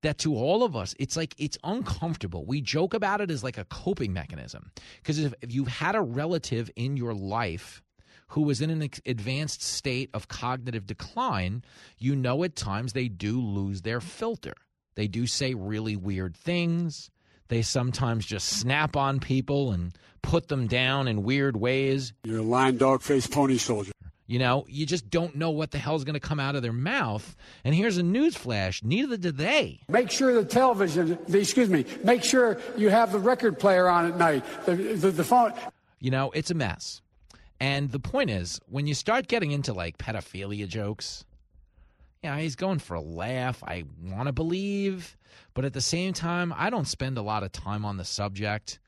that to all of us, it's like it's uncomfortable. We joke about it as like a coping mechanism. Because if, if you've had a relative in your life, who was in an advanced state of cognitive decline, you know at times they do lose their filter. They do say really weird things. They sometimes just snap on people and put them down in weird ways. You're a lying dog faced pony soldier. You know, you just don't know what the hell's going to come out of their mouth. And here's a news flash neither do they. Make sure the television, the, excuse me, make sure you have the record player on at night, the, the, the phone. You know, it's a mess. And the point is, when you start getting into like pedophilia jokes, yeah, he's going for a laugh. I want to believe. But at the same time, I don't spend a lot of time on the subject.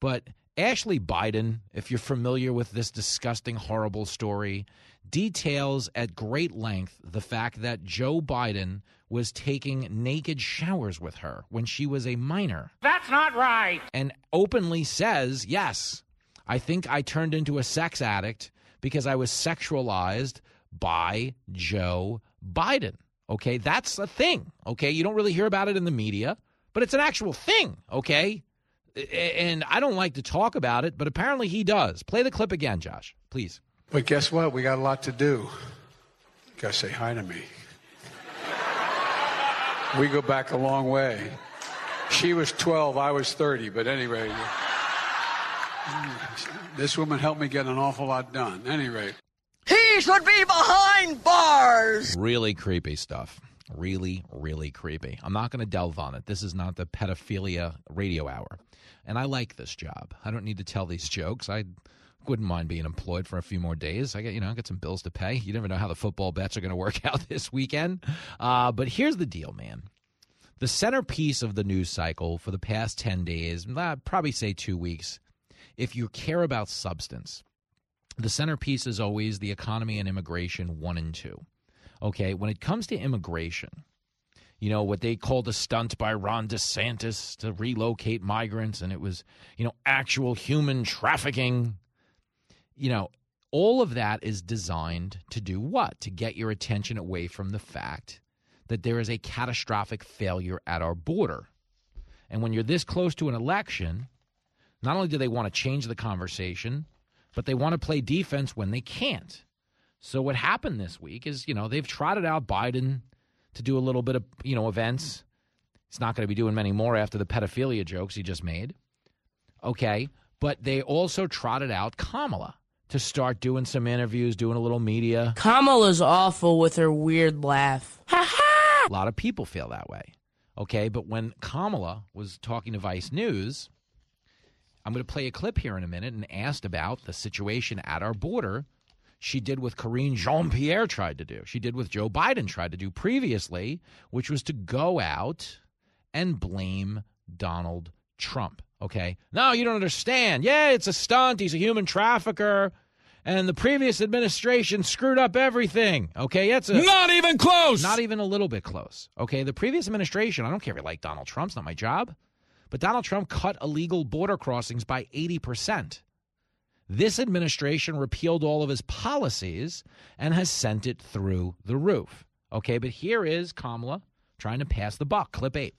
But Ashley Biden, if you're familiar with this disgusting, horrible story, details at great length the fact that Joe Biden was taking naked showers with her when she was a minor. That's not right. And openly says, yes, I think I turned into a sex addict because I was sexualized by Joe Biden. Okay, that's a thing. Okay, you don't really hear about it in the media, but it's an actual thing. Okay, and I don't like to talk about it, but apparently he does. Play the clip again, Josh, please. But guess what? We got a lot to do. Gotta say hi to me. We go back a long way. She was 12, I was 30, but anyway, this woman helped me get an awful lot done. Anyway. He should be behind bars. Really creepy stuff. Really, really creepy. I'm not going to delve on it. This is not the pedophilia radio hour. And I like this job. I don't need to tell these jokes. I wouldn't mind being employed for a few more days. I get, you know, I get some bills to pay. You never know how the football bets are going to work *laughs* out this weekend. Uh, but here's the deal, man. The centerpiece of the news cycle for the past 10 days, I'd probably say two weeks, if you care about substance, the centerpiece is always the economy and immigration one and two. Okay, when it comes to immigration, you know, what they called a stunt by Ron DeSantis to relocate migrants, and it was, you know, actual human trafficking. You know, all of that is designed to do what? To get your attention away from the fact that there is a catastrophic failure at our border. And when you're this close to an election, not only do they want to change the conversation, but they want to play defense when they can't. So what happened this week is, you know, they've trotted out Biden to do a little bit of, you know, events. He's not going to be doing many more after the pedophilia jokes he just made. Okay. But they also trotted out Kamala to start doing some interviews, doing a little media. Kamala's awful with her weird laugh. Ha ha! A lot of people feel that way. Okay. But when Kamala was talking to Vice News, I'm going to play a clip here in a minute and asked about the situation at our border. She did what Karine Jean Pierre tried to do. She did what Joe Biden tried to do previously, which was to go out and blame Donald Trump. Okay. No, you don't understand. Yeah, it's a stunt. He's a human trafficker. And the previous administration screwed up everything. Okay. That's a, Not even close. Not even a little bit close. Okay. The previous administration, I don't care if you like Donald Trump, it's not my job. But Donald Trump cut illegal border crossings by 80%. This administration repealed all of his policies and has sent it through the roof. Okay, but here is Kamala trying to pass the buck. Clip eight.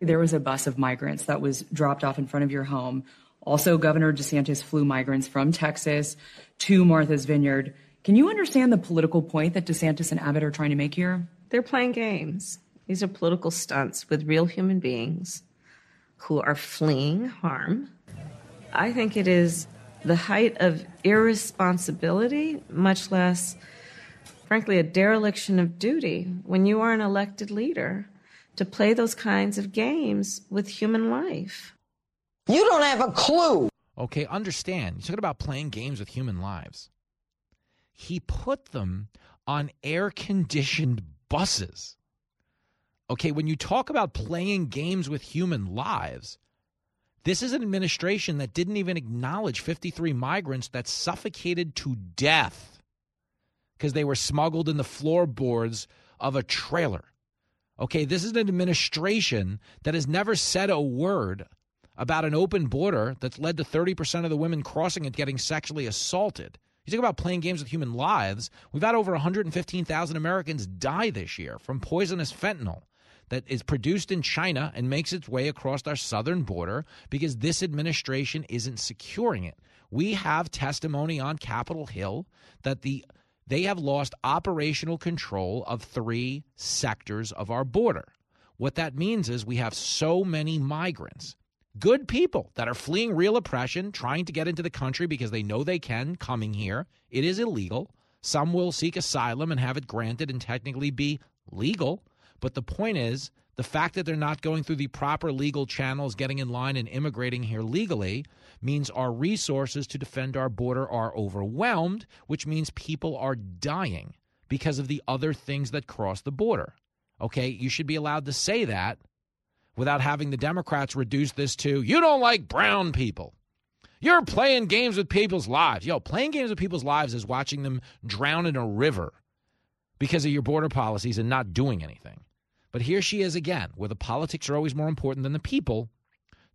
There was a bus of migrants that was dropped off in front of your home. Also, Governor DeSantis flew migrants from Texas to Martha's Vineyard. Can you understand the political point that DeSantis and Abbott are trying to make here? They're playing games. These are political stunts with real human beings who are fleeing harm. I think it is the height of irresponsibility, much less, frankly, a dereliction of duty when you are an elected leader to play those kinds of games with human life. You don't have a clue. Okay, understand. You're talking about playing games with human lives. He put them on air conditioned buses. Okay, when you talk about playing games with human lives, this is an administration that didn't even acknowledge 53 migrants that suffocated to death because they were smuggled in the floorboards of a trailer. Okay, this is an administration that has never said a word about an open border that's led to 30% of the women crossing it getting sexually assaulted. You talk about playing games with human lives. We've had over 115,000 Americans die this year from poisonous fentanyl that is produced in China and makes its way across our southern border because this administration isn't securing it. We have testimony on Capitol Hill that the they have lost operational control of three sectors of our border. What that means is we have so many migrants, good people that are fleeing real oppression, trying to get into the country because they know they can, coming here. It is illegal. Some will seek asylum and have it granted and technically be legal. But the point is, the fact that they're not going through the proper legal channels, getting in line and immigrating here legally, means our resources to defend our border are overwhelmed, which means people are dying because of the other things that cross the border. Okay, you should be allowed to say that without having the Democrats reduce this to you don't like brown people. You're playing games with people's lives. Yo, playing games with people's lives is watching them drown in a river because of your border policies and not doing anything. But here she is again, where the politics are always more important than the people,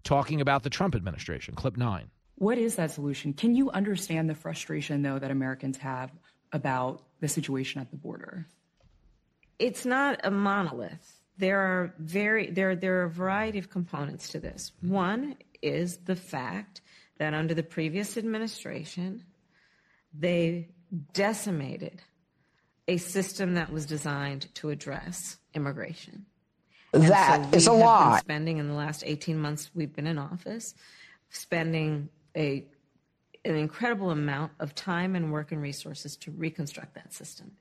talking about the Trump administration. Clip nine. What is that solution? Can you understand the frustration, though, that Americans have about the situation at the border? It's not a monolith. There are very there there are a variety of components to this. One is the fact that under the previous administration, they decimated a system that was designed to address immigration. That so is a we have lie. Spending in the last 18 months we've been in office, spending a an incredible amount of time and work and resources to reconstruct that system.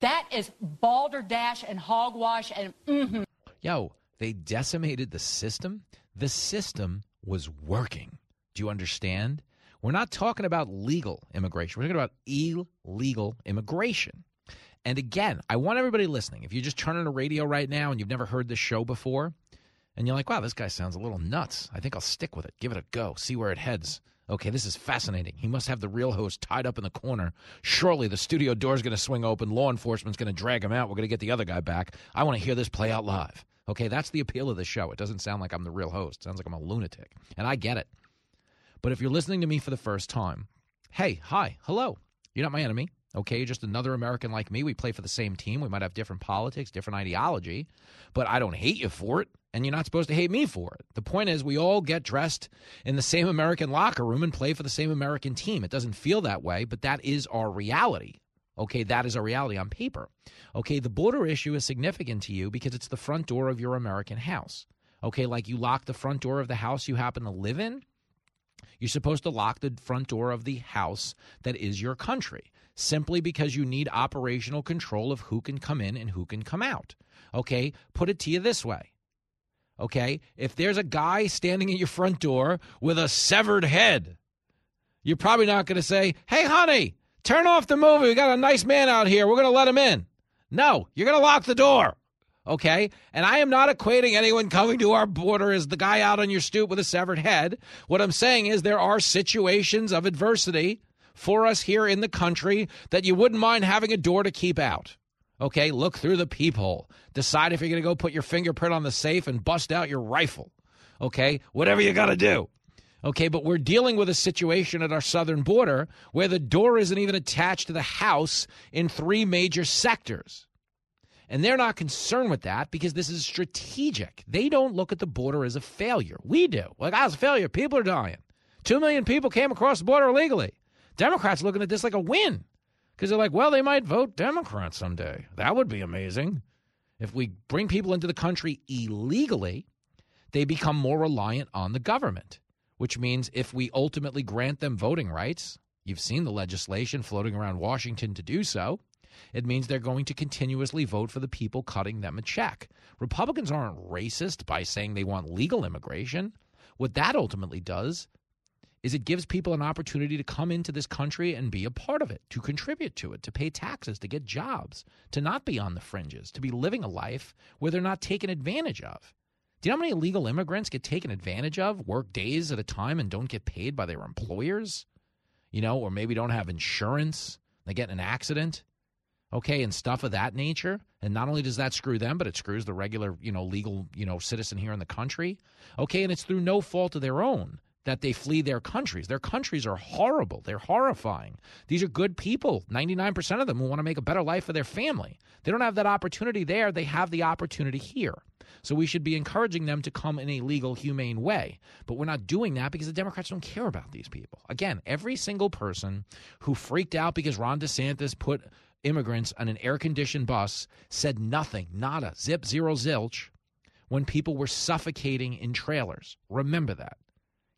That is balderdash and hogwash and mm-hmm. Yo, they decimated the system. The system was working. Do you understand? We're not talking about legal immigration. We're talking about illegal immigration. And again, I want everybody listening. If you're just turning the radio right now and you've never heard this show before, and you're like, wow, this guy sounds a little nuts. I think I'll stick with it. Give it a go. See where it heads. Okay, this is fascinating. He must have the real host tied up in the corner. Surely the studio door's going to swing open. Law enforcement's going to drag him out. We're going to get the other guy back. I want to hear this play out live. Okay, that's the appeal of the show. It doesn't sound like I'm the real host. It sounds like I'm a lunatic. And I get it. But if you're listening to me for the first time, hey, hi, hello. You're not my enemy. Okay, just another American like me. We play for the same team. We might have different politics, different ideology, but I don't hate you for it, and you're not supposed to hate me for it. The point is, we all get dressed in the same American locker room and play for the same American team. It doesn't feel that way, but that is our reality. Okay, that is a reality on paper. Okay, the border issue is significant to you because it's the front door of your American house. Okay, like you lock the front door of the house you happen to live in, you're supposed to lock the front door of the house that is your country simply because you need operational control of who can come in and who can come out. Okay, put it to you this way. Okay, if there's a guy standing at your front door with a severed head, you're probably not going to say, Hey, honey, turn off the movie. We got a nice man out here. We're going to let him in. No, you're going to lock the door. Okay. And I am not equating anyone coming to our border as the guy out on your stoop with a severed head. What I'm saying is there are situations of adversity for us here in the country that you wouldn't mind having a door to keep out. Okay. Look through the peephole. Decide if you're going to go put your fingerprint on the safe and bust out your rifle. Okay. Whatever you got to do. Okay, but we're dealing with a situation at our southern border where the door isn't even attached to the house in three major sectors. And they're not concerned with that because this is strategic. They don't look at the border as a failure. We do. Like, ah, it's a failure. People are dying. Two million people came across the border illegally. Democrats looking at this like a win because they're like, well, they might vote Democrat someday. That would be amazing. If we bring people into the country illegally, they become more reliant on the government, which means if we ultimately grant them voting rights, you've seen the legislation floating around Washington to do so, it means they're going to continuously vote for the people cutting them a check. Republicans aren't racist by saying they want legal immigration. What that ultimately does is it gives people an opportunity to come into this country and be a part of it, to contribute to it, to pay taxes, to get jobs, to not be on the fringes, to be living a life where they're not taken advantage of. Do you know how many illegal immigrants get taken advantage of, work days at a time, and don't get paid by their employers? You know, or maybe don't have insurance, they get in an accident okay, and stuff of that nature. And not only does that screw them, but it screws the regular, you know, legal, you know, citizen here in the country. Okay, and it's through no fault of their own that they flee their countries. Their countries are horrible. They're horrifying. These are good people, 99% of them who want to make a better life for their family. They don't have that opportunity there, they have the opportunity here. So we should be encouraging them to come in a legal, humane way. But we're not doing that because the Democrats don't care about these people. Again, every single person who freaked out because Ron DeSantis put immigrants on an air conditioned bus said nothing, nada, zip, zero, zilch, when people were suffocating in trailers. Remember that.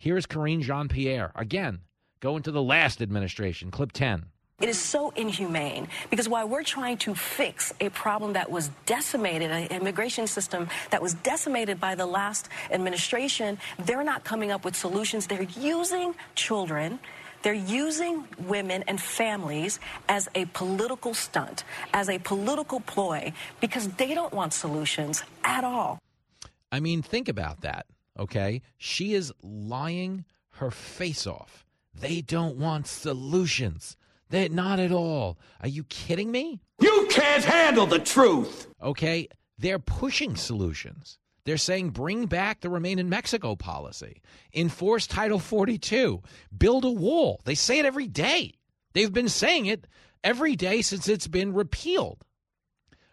Here's Karine Jean Pierre. Again, go into the last administration, clip 10. It is so inhumane because while we're trying to fix a problem that was decimated, an immigration system that was decimated by the last administration, they're not coming up with solutions. They're using children they're using women and families as a political stunt, as a political ploy, because they don't want solutions at all. I mean, think about that, okay? She is lying her face off. They don't want solutions. They not at all. Are you kidding me? You can't handle the truth. Okay, they're pushing solutions. They're saying bring back the Remain in Mexico policy, enforce Title 42, build a wall. They say it every day. They've been saying it every day since it's been repealed.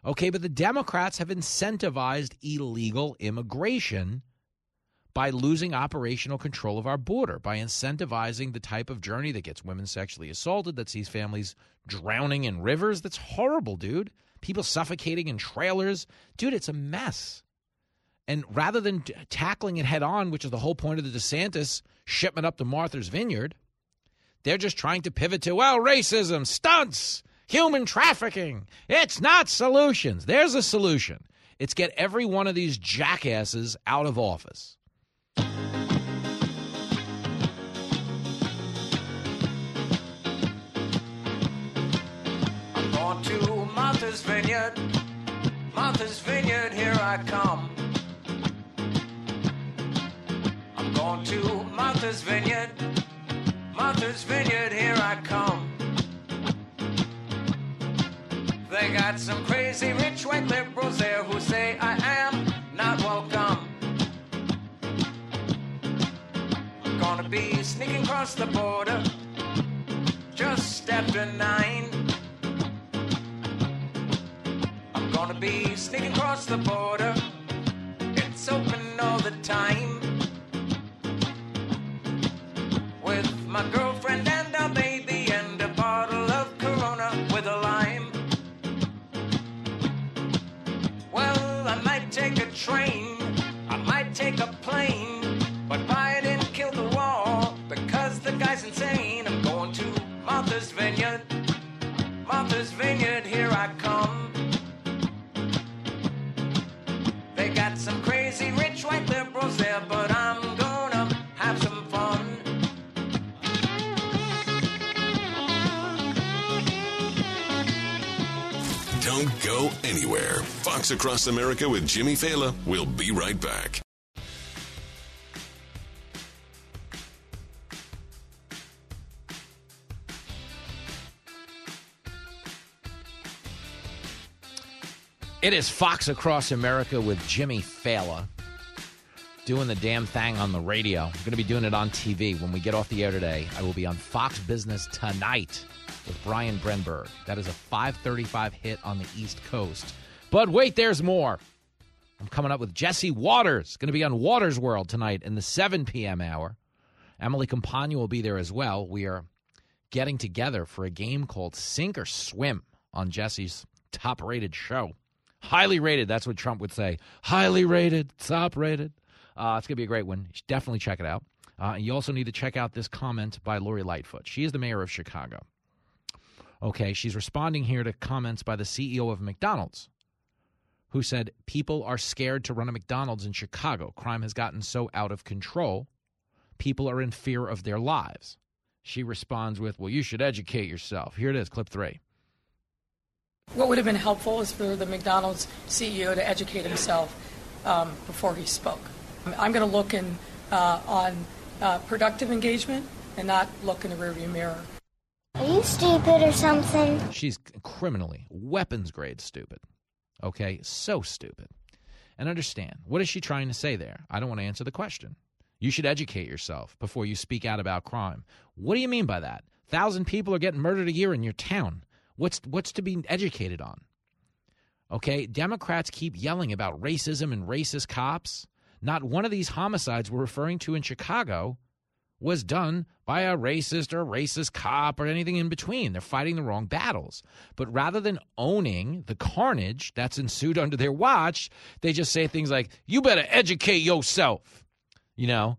Okay, but the Democrats have incentivized illegal immigration by losing operational control of our border, by incentivizing the type of journey that gets women sexually assaulted, that sees families drowning in rivers. That's horrible, dude. People suffocating in trailers. Dude, it's a mess. And rather than t- tackling it head on, which is the whole point of the DeSantis shipment up to Martha's Vineyard, they're just trying to pivot to, well, racism, stunts, human trafficking. It's not solutions. There's a solution. It's get every one of these jackasses out of office. Martha's Vineyard. Martha's Vineyard, here I come. I'm going to Martha's Vineyard. Martha's Vineyard, here I come. They got some crazy rich white liberals there who say I am not welcome. I'm gonna be sneaking across the border just after nine. gonna be sneaking across the border. It's open all the time. With my girlfriend and our baby and a bottle of Corona with a lime. Well, I might take a train, I might take a plane, but Biden killed the wall because the guy's insane. I'm going to Martha's Vineyard. Martha's Vineyard, here I come. Anywhere. Fox Across America with Jimmy Failla. We'll be right back. It is Fox Across America with Jimmy Failla doing the damn thing on the radio. I'm going to be doing it on TV. When we get off the air today, I will be on Fox Business tonight with Brian Brenberg. That is a 535 hit on the East Coast. But wait, there's more. I'm coming up with Jesse Watters. Going to be on Watters World tonight in the 7 p.m. hour. Emily Compagno will be there as well. We are getting together for a game called Sink or Swim on Jesse's top rated show. Highly rated. That's what Trump would say. Highly rated, top rated. Uh, it's going to be a great one. Definitely check it out. Uh, you also need to check out this comment by Lori Lightfoot. She is the mayor of Chicago. Okay, she's responding here to comments by the CEO of McDonald's, who said people are scared to run a McDonald's in Chicago. Crime has gotten so out of control, people are in fear of their lives. She responds with, Well, you should educate yourself. Here it is, clip three. What would have been helpful is for the McDonald's CEO to educate himself um, before he spoke. I'm going to look in, uh, on uh, productive engagement and not look in the rearview mirror. Are you stupid or something? She's criminally, weapons grade stupid. Okay, so stupid. And understand, what is she trying to say there? I don't want to answer the question. You should educate yourself before you speak out about crime. What do you mean by that? Thousand people are getting murdered a year in your town. What's what's to be educated on? Okay, Democrats keep yelling about racism and racist cops. Not one of these homicides we're referring to in Chicago was done by a racist or racist cop or anything in between. They're fighting the wrong battles. But rather than owning the carnage that's ensued under their watch, they just say things like, you better educate yourself. You know,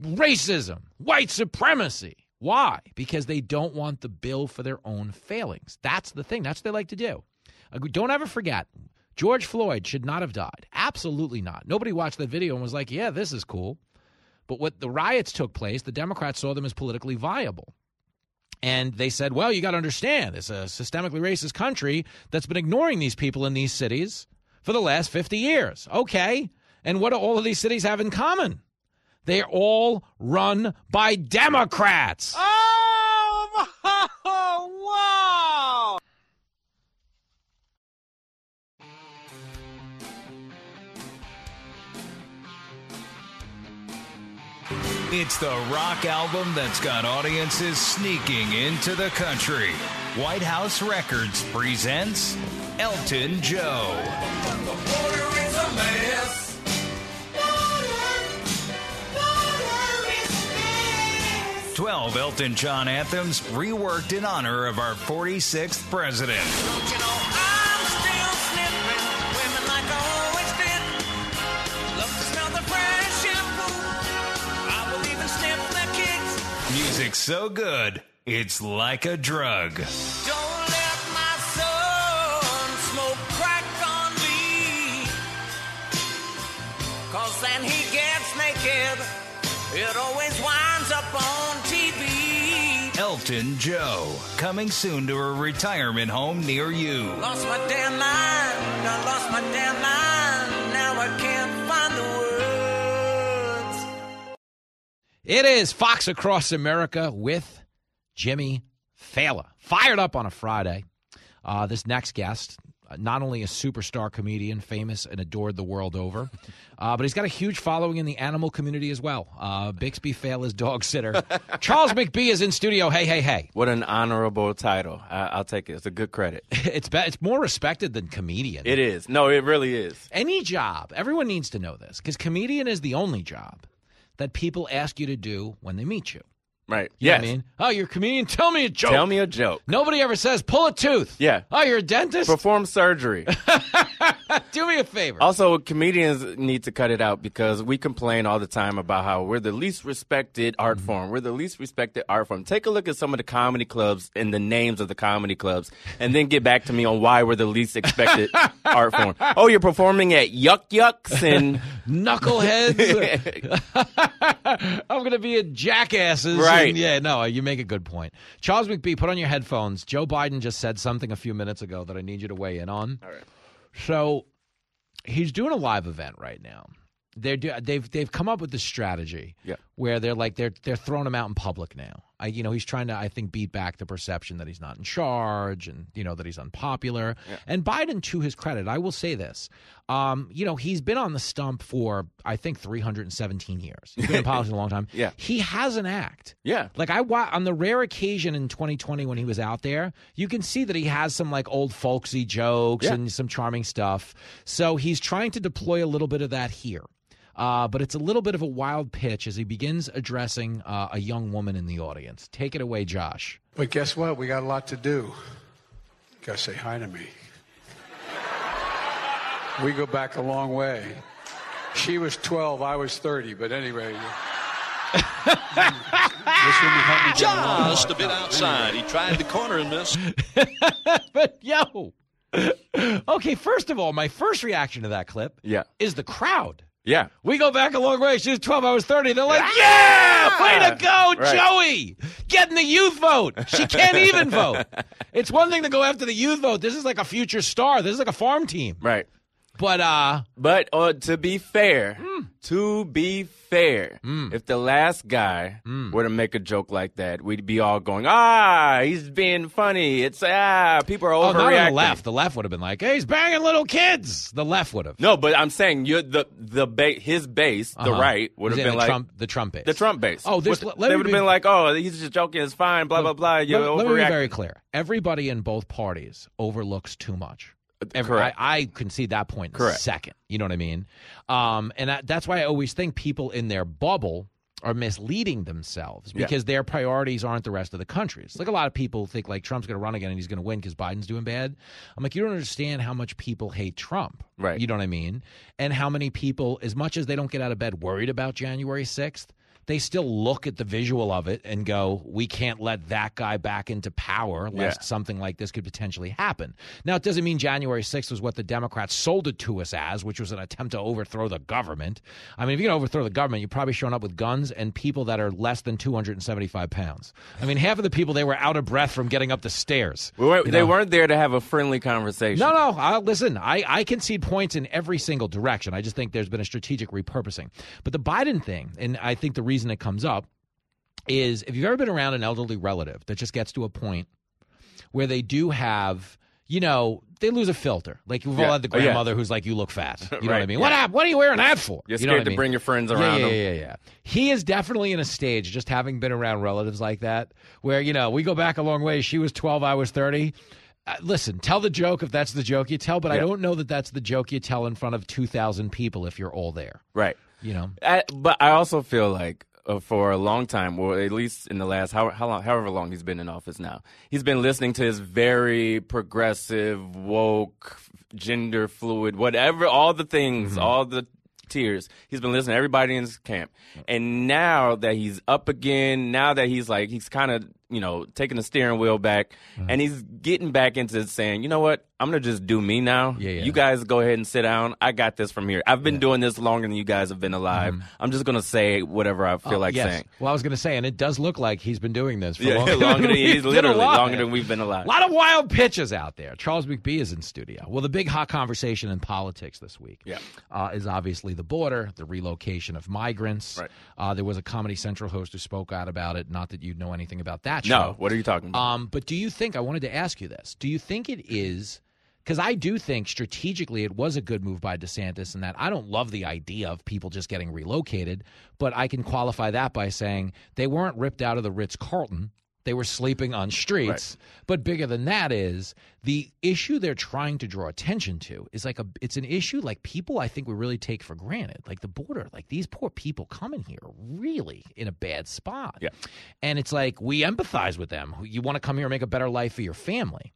racism, white supremacy. Why? Because they don't want the bill for their own failings. That's the thing. That's what they like to do. Uh, Don't ever forget, George Floyd should not have died. Absolutely not. Nobody watched that video and was like, yeah, this is cool. But what the riots took place, the Democrats saw them as politically viable. And they said, well, you got to understand, it's a systemically racist country that's been ignoring these people in these cities for the last 50 years. Okay. And what do all of these cities have in common? They're all run by Democrats. Oh, It's the rock album that's got audiences sneaking into the country. White House Records presents Elton Joe. Twelve Elton John anthems reworked in honor of our 46th president. Music so good, it's like a drug. Don't let my son smoke crack on me. Cause then he gets naked. It always winds up on TV. Elton Joe, coming soon to a retirement home near you. Lost my damn mind. I lost my damn mind. Now I can't It is Fox Across America with Jimmy Failla. Fired up on a Friday. Uh, this next guest, uh, not only a superstar comedian, famous and adored the world over, *laughs* uh, but he's got a huge following in the animal community as well. Uh, Bixby Failla's dog sitter. *laughs* Charles McBee is in studio. Hey, hey, hey. What an honorable title. I, I'll take it. It's a good credit. *laughs* It's be- it's more respected than comedian. It is. No, it really is. Any job, everyone needs to know this because comedian is the only job that people ask you to do when they meet you. Right. What I mean? Oh, you're a comedian. Tell me a joke. Tell me a joke. Nobody ever says pull a tooth. Yeah. Oh, you're a dentist. Perform surgery. *laughs* Do me a favor. Also, comedians need to cut it out because we complain all the time about how we're the least respected art Mm-hmm. form. We're the least respected art form. Take a look at some of the comedy clubs and the names of the comedy clubs, and then get back to me on why we're the least expected *laughs* art form. Oh, you're performing at Yuk Yuk's and *laughs* Knuckleheads. I'm going to be a jackasses. Right. And yeah, no, you make a good point. Charles McBee, put on your headphones. Joe Biden just said something a few minutes ago that I need you to weigh in on. All right. So he's doing a live event right now. They're do, they've they've come up with this strategy Yeah. Where they're like they're they're throwing him out in public now. I you know he's trying to I think beat back the perception that he's not in charge and you know that he's unpopular. Yeah. And Biden, to his credit, I will say this, um, you know he's been on the stump for I think 317 years. He's been in *laughs* politics a long time. Yeah. he has an act. Yeah. Like I on the rare occasion in 2020 when he was out there, you can see that he has some like old folksy jokes Yeah. and some charming stuff. So he's trying to deploy a little bit of that here. Uh, but it's a little bit of a wild pitch as he begins addressing uh, a young woman in the audience. Take it away, Josh. But guess what? We got a lot to do. You gotta say hi to me. We go back a long way. She was 12, I was 30, but anyway. *laughs* this woman helped me get along Just a bit outside. He tried the corner and missed. *laughs* but yo, *laughs* okay. First of all, my first reaction to that clip Yeah. is the crowd. Yeah. We go back a long way. She was 12, I was 30. They're like, yeah, way to go, Right. Joey. Getting the youth vote. She can't even vote. *laughs* It's one thing to go after the youth vote. This is like a future star. This is like a farm team. Right. But, uh, But uh, to be fair, Hmm. to be fair, if the last guy were to make a joke like that, we'd be all going, ah, he's being funny. It's ah, people are oh, overreacting. not on the left. The left would have been like, hey, he's banging little kids. The left would have. No, but I'm saying you the the ba- his base, the Uh-huh. right, would have been the like Trump, the Trump base. the Trump base. Oh, this- they would have be- been like, oh, he's just joking. It's fine. Blah blah blah. You let, let me be very clear. Everybody in both parties overlooks too much. Every. I, I concede that point Correct. second. You know what I mean? Um, and that, that's why I always think people in their bubble are misleading themselves Yeah. because their priorities aren't the rest of the country. It's like a lot of people think like Trump's going to run again and he's going to win because Biden's doing bad. I'm like, you don't understand how much people hate Trump. Right. You know what I mean? And how many people, as much as they don't get out of bed worried about January 6th, they still look at the visual of it and go, we can't let that guy back into power lest Yeah. something like this could potentially happen. Now, it doesn't mean January 6th was what the Democrats sold it to us as, which was an attempt to overthrow the government. I mean, if you're going to overthrow the government, you're probably showing up with guns and people that are less than 275 pounds. I mean, half of the people, they were out of breath from getting up the stairs. We You they know? weren't there to have a friendly conversation. No, no. I, listen, I, I concede points in every single direction. I just think there's been a strategic repurposing. But the Biden thing, and I think the reason it comes up is if you've ever been around an elderly relative that just gets to a point where they do have, you know, they lose a filter. Like we've Yeah. all had the Oh, yeah. grandmother who's like, "You look fat." *laughs* You know what I mean? yeah. What What are you wearing that for? You're You know what scared to mean? bring your friends around Yeah, yeah, yeah, yeah. He is definitely in a stage, just having been around relatives like that, where you know we go back a long way. She was twelve, I was thirty. Uh, listen, tell the joke if that's the joke you tell, but I don't know that that's the joke you tell in front of two thousand people if you're all there. Right. You know. I, but I also feel like uh, for a long time, or at least in the last how, how long, however long he's been in office now, he's been listening to his very progressive, woke, gender fluid, whatever, all the things, all the tears. He's been listening to everybody in his camp, and now that he's up again, now that he's like he's kind of you know taking the steering wheel back, and he's getting back into saying, you know what, I'm gonna just do me now. Yeah, yeah. You guys go ahead and sit down. I got this from here. I've been doing this longer than you guys have been alive. I'm just gonna say whatever I feel Oh, like yes. saying. Well, I was going to say, and it does look like he's been doing this for Yeah, *laughs* longer, longer than we've literally longer than we've been alive. A lot of wild pitches out there. Charles McBee is in studio. Well, the big hot conversation in politics this week Yeah. uh, is obviously the border, the relocation of migrants. Right. Uh, there was a Comedy Central host who spoke out about it. Not that you know anything about that No, what are you talking about? Um, but do you think, I wanted to ask you this, do you think it is, because I do think strategically it was a good move by DeSantis and that I don't love the idea of people just getting relocated, but I can qualify that by saying they weren't ripped out of the Ritz Carlton. They were sleeping on streets. But bigger than that is the issue they're trying to draw attention to is like a it's an issue like people I think we really take for granted. Like the border, like these poor people coming here really in a bad spot. Yeah. And it's like we empathize with them. You want to come here and make a better life for your family.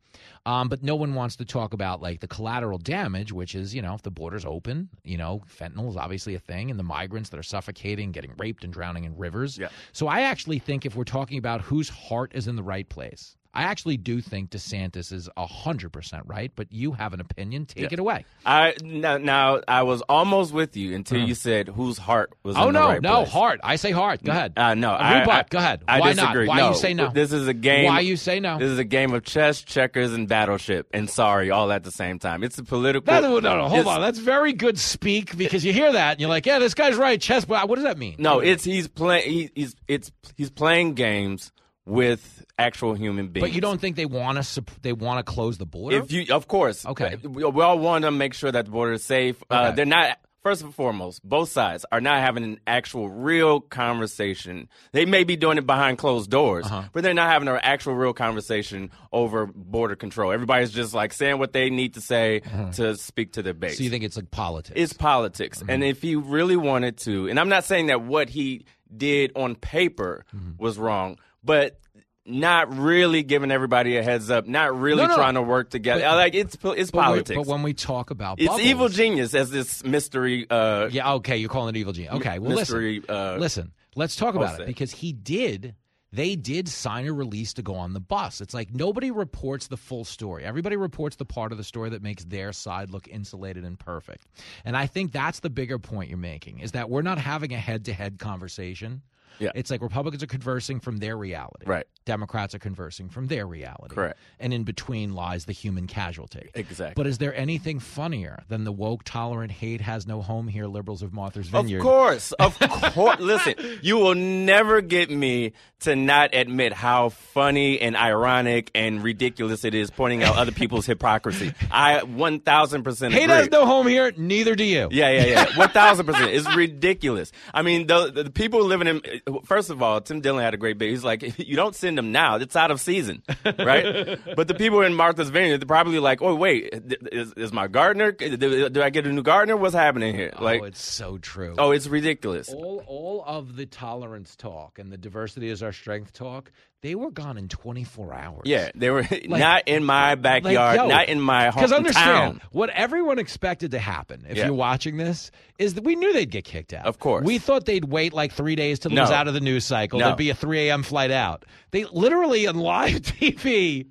Um, but no one wants to talk about like the collateral damage, which is, you know, if the border's open, you know, fentanyl is obviously a thing, and the migrants that are suffocating, getting raped, and drowning in rivers. Yeah. So I actually think if we're talking about whose heart is in the right place, I actually do think DeSantis is 100% right, but you have an opinion. Take Yeah. it away. I now, now I was almost with you until you said whose heart was. Oh, in the no, right no, place. heart. I say heart. Go ahead. Uh, no, I, rebut. I- Go ahead. I Why not? disagree. Why no, you say no? This is a game. Why you say no? This is a game of chess, checkers, and battleship, and sorry, all at the same time. It's a political. No, no, no, no, hold on. That's very good speak because you hear that and you're like, yeah, this guy's right. Chess, but what does that mean? No, it's he's playing. He, he's it's he's playing games with actual human beings. But you don't think they want to they want to close the border? If you, of course, Okay. We, we all want to make sure that the border is safe. Uh, they're not. First and foremost, both sides are not having an actual, real conversation. They may be doing it behind closed doors, Uh-huh. but they're not having an actual, real conversation over border control. Everybody's just like saying what they need to say to speak to their base. Uh-huh. so you think it's like politics? It's politics. And if he really wanted to, and I'm not saying that what he did on paper Mm-hmm. was wrong, but not really giving everybody a heads up, not really No, no. trying to work together. But- like it's it's But politics. But when we talk about it's bubbles- evil genius as this mystery. Uh, Yeah, okay, you're calling it evil genius. Okay, well, mystery. listen. Uh, listen, let's talk about it because he did. They did sign a release to go on the bus. It's like nobody reports the full story. Everybody reports the part of the story that makes their side look insulated and perfect. And I think that's the bigger point you're making is that we're not having a head-to-head conversation. Yeah. It's like Republicans are conversing from their reality. Right. Democrats are conversing from their reality. Correct. And in between lies the human casualty. Exactly. But is there anything funnier than the woke, tolerant, hate has no home here liberals of Martha's Vineyard? Of course, of *laughs* course. Listen, you will never get me to not admit how funny and ironic and ridiculous it is pointing out other people's hypocrisy. I one thousand percent agree. Hate has no home here, neither do you. Yeah, yeah, yeah. One thousand percent. It's ridiculous. I mean, the, the people living in. First of all, Tim Dillon had a great bit. He's like, *laughs* you don't send them now, it's out of season, right? *laughs* but the people in Martha's Vineyard, they're probably like, oh wait, is, is my gardener? Do, do I get a new gardener? What's happening here? Oh, like, oh, it's so true. oh, it's ridiculous. all all of the tolerance talk and the diversity is our strength talk, they were gone in 24 hours. Yeah, they were *laughs* not in my backyard, yo, not in my home. Because hometown. understand, what everyone expected to happen, if Yeah. you're watching this, is that we knew they'd get kicked out. Of course. We thought they'd wait like three days till it No. was out of the news cycle. No. There'd be a 3 a.m. flight out. They literally on live *laughs* TV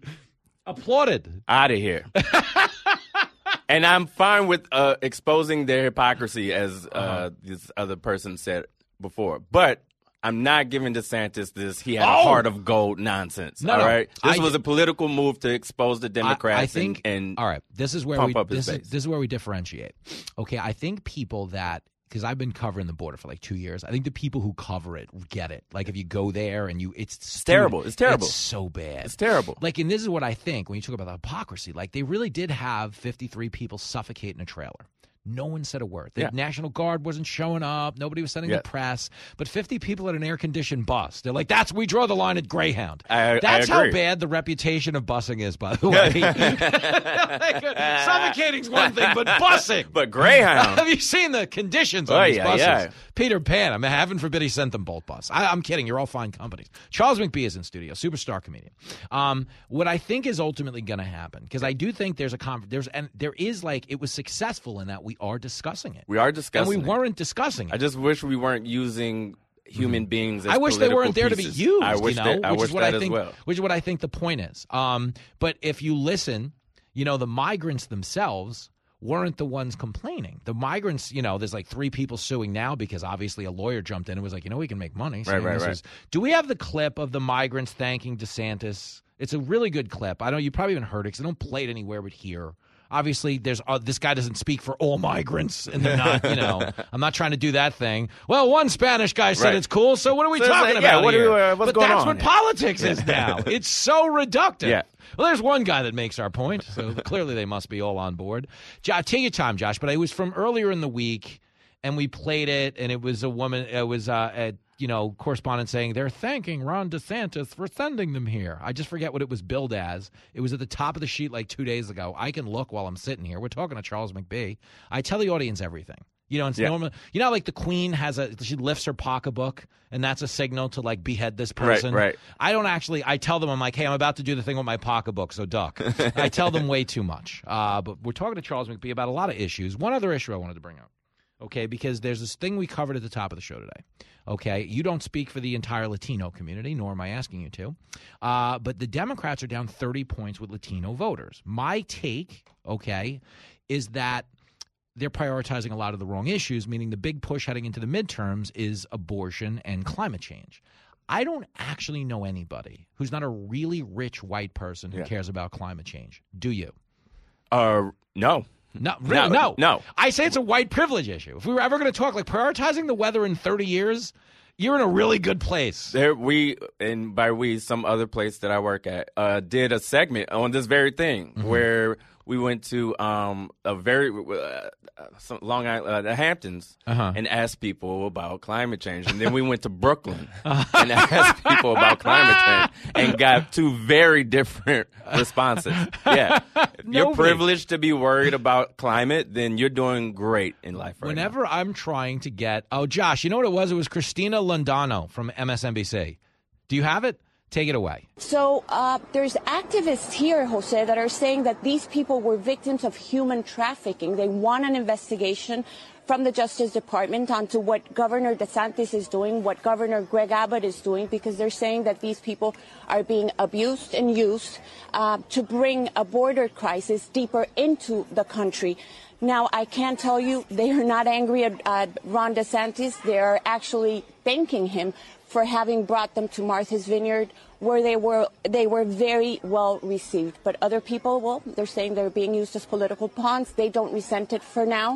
applauded. out of here. *laughs* and I'm fine with uh, exposing their hypocrisy, as uh, Uh-huh. this other person said before. But I'm not giving DeSantis this he had a Oh! heart of gold nonsense. No, all no. this I- was a political move to expose the Democrats. I, I think. and, and all right, this is where pump we up this is, this is where we differentiate. Okay, I think people that because I've been covering the border for like two years. I think the people who cover it get it. Like if you go there and you, it's It's terrible. It's terrible. It's so bad. It's terrible. Like, and this is what I think when you talk about the hypocrisy. Like, they really did have 53 people suffocate in a trailer. No one said a word. The Yeah. National Guard wasn't showing up. Nobody was sending Yeah. the press. But 50 people at an air conditioned bus. They're like, that's, we draw the line at Greyhound. I- I that's how bad the reputation of busing is, by the *laughs* way. like, *laughs* suffocating's one thing, but busing. But Greyhound. *laughs* Have you seen the conditions on Oh, these yeah, buses? Peter Pan. I mean, heaven forbid he sent them both bus. I, I'm kidding. You're all fine companies. Charles McBee is in studio, superstar comedian. Um, what I think is ultimately going to happen, because I do think there's a con- there's and there is like it was successful in that we are discussing it. we are discussing. and we it. weren't discussing it. I just wish we weren't using human beings. As I wish they weren't there to be used. I wish you know, that, I which wish is what that I think. well. Which is what I think the point is. Um, but if you listen, you know, the migrants themselves weren't the ones complaining. The migrants, you know, there's like three people suing now because obviously a lawyer jumped in and was like, you know, we can make money. Right, right, this right. is- do we have the clip of the migrants thanking DeSantis? It's a really good clip. I know you probably haven't heard it because I don't play it anywhere but here. Obviously, there's uh, this guy doesn't speak for all migrants, and they're not. You know, *laughs* I'm not trying to do that thing. Well, one Spanish guy said Right. it's cool, so what are we So talking like, yeah, about what do here? we- uh, what's but that's on what politics is now. *laughs* it's so reductive. Yeah. Well, there's one guy that makes our point, so clearly they must be all on board. Jo- take your time, Josh. But it was from earlier in the week, and we played it, and it was a woman. It was uh, a you know correspondent saying they're thanking Ron DeSantis for sending them here. I just forget what it was billed as. It was at the top of the sheet like two days ago. I can look while I'm sitting here. We're talking to Charles McBee. I tell the audience everything. You know, it's Yeah. normal. You know, like the Queen has a she lifts her pocketbook, and that's a signal to like behead this Right, person. right. I don't actually. I tell them I'm like, hey, I'm about to do the thing with my pocketbook, so duck. *laughs* I tell them way too much. Uh, but we're talking to Charles McBee about a lot of issues. One other issue I wanted to bring up. Okay, because there's this thing we covered at the top of the show today. Okay, you don't speak for the entire Latino community, nor am I asking you to. Uh, but the Democrats are down 30 points with Latino voters. My take, okay, is that they're prioritizing a lot of the wrong issues, meaning the big push heading into the midterms is abortion and climate change. I don't actually know anybody who's not a really rich white person who Yeah. cares about climate change. Do you? Uh, no. No, really, No, no, no. I say it's a white privilege issue. If we were ever going to talk like prioritizing the weather in 30 years, you're in a really good place. There, we and by we, some other place that I work at, uh, did a segment on this very thing Mm-hmm. where we went to um, a very uh, some Long Island, uh, the Hamptons, Uh-huh. and asked people about climate change, and then we went to *laughs* Brooklyn *laughs* and asked people about climate change, and got two very different *laughs* responses. Yeah, if you're privileged to be worried about climate, then you're doing great in life right now. Whenever I'm trying to get, oh, Josh, you know what it was? It was Cristina Londoño from MSNBC. Do you have it? Take it away. So uh, there's activists here, Jose, that are saying that these people were victims of human trafficking. They want an investigation from the Justice Department onto what Governor DeSantis is doing, what Governor Greg Abbott is doing, because they're saying that these people are being abused and used uh, to bring a border crisis deeper into the country. Now, I can tell you they are not angry at uh, Ron DeSantis. They are actually thanking him for having brought them to Martha's Vineyard, where they were they were very well received. But other people, well, they're saying they're being used as political pawns. They don't resent it for now,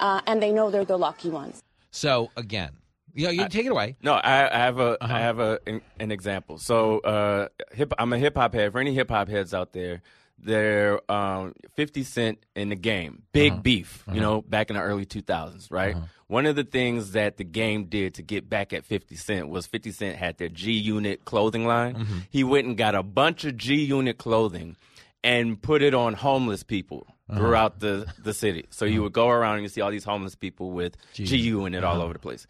uh, and they know they're the lucky ones. So, again, you, know, you take it away. No, I, I have a I Uh-huh. have a an, an example. So, uh, hip, I'm a hip hop head. For any hip hop heads out there, they're um, 50 Cent in the game, big Uh-huh. beef. Uh-huh. You know, back in the early 2000s, right? One of the things that the game did to get back at 50 Cent was 50 Cent had their G Unit clothing line. Mm-hmm. He went and got a bunch of G Unit clothing and put it on homeless people Uh-huh. throughout the, the city. So you would go around and you see all these homeless people with G G Unit all Uh-huh. over the place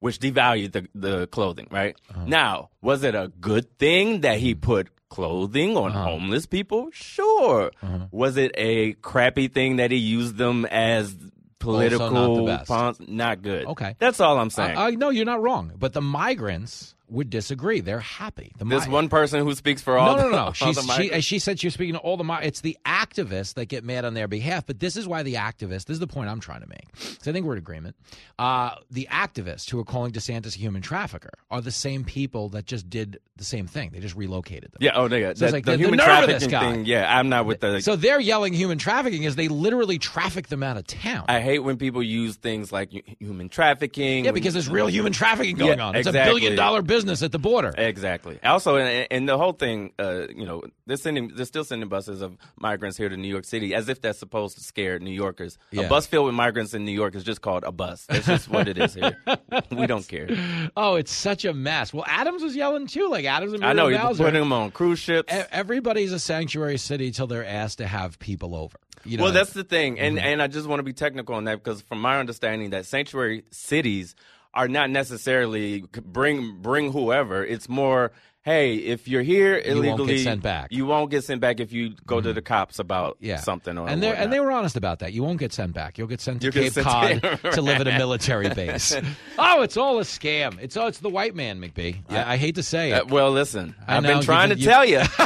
which devalued the, the clothing, right? Uh-huh. Now, was it a good thing that he put clothing on Uh-huh. homeless people? Sure. Was it a crappy thing that he used them as political not best. pawns? Not good. Okay. That's all I'm saying. I, I no, you're not wrong. But the migrants would disagree. They're happy. The This mi- one person who speaks for all no, the, no, *laughs* no. She's, the she, she said she was speaking to all the. It's the activists that get mad on their behalf. But this is why the activists. This is the point I'm trying to make. So I think we're in agreement. Uh, the activists who are calling DeSantis a human trafficker are the same people that just did the same thing. They just relocated them. yeah, oh, they So that- like the, the- the human this trafficking thing. Yeah, I'm not with the. So they're yelling human trafficking as they literally traffic them out of town. I hate when people use things like human trafficking. yeah, because there's real human trafficking going Yeah, on. It's a billion dollar business at the border. Exactly. Also, and, and the whole thing, uh, you know, they're sending, they're still sending buses of migrants here to New York City, as if that's supposed to scare New Yorkers. Yeah. A bus filled with migrants in New York is just called a bus. That's just what it is here. *laughs* we don't care. Oh, it's such a mess. Well, Adams was yelling too. Like Adams and I know Muriel you're putting them on cruise ships. Everybody's a sanctuary city till they're asked to have people over. You know, well, that's the thing, and Mm-hmm. and I just want to be technical on that because, from my understanding, that sanctuary cities are not necessarily bring bring whoever. It's more, hey, if you're here illegally, You won't get illegally, sent back. Mm-hmm. You won't get sent back if you go to the cops about yeah. something or and they and they were honest about that. You won't get sent back. You'll get sent to You'll Cape sent Cod to- *laughs* to live at a military base. *laughs* oh, it's all a scam. It's oh, it's the white man, McBee. I, I hate to say it. Uh, well, listen, I I've been trying you- to you- tell you. *laughs*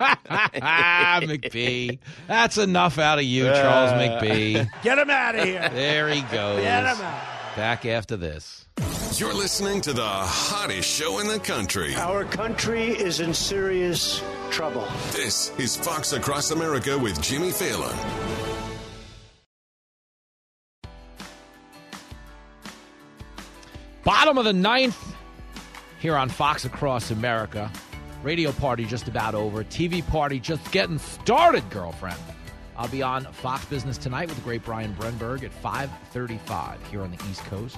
ah, McBee. That's enough out of you, Charles Uh, McBee. Get him out of here. There he goes. Get him out. Back after this. You're listening to the hottest show in the country. Our country is in serious trouble. This is Fox Across America with Jimmy Failla. Bottom of the ninth here on Fox Across America. Radio party just about over. TV party just getting started, girlfriend. I'll be on Fox Business tonight with the great Brian Brenberg at 5:35 here on the East Coast.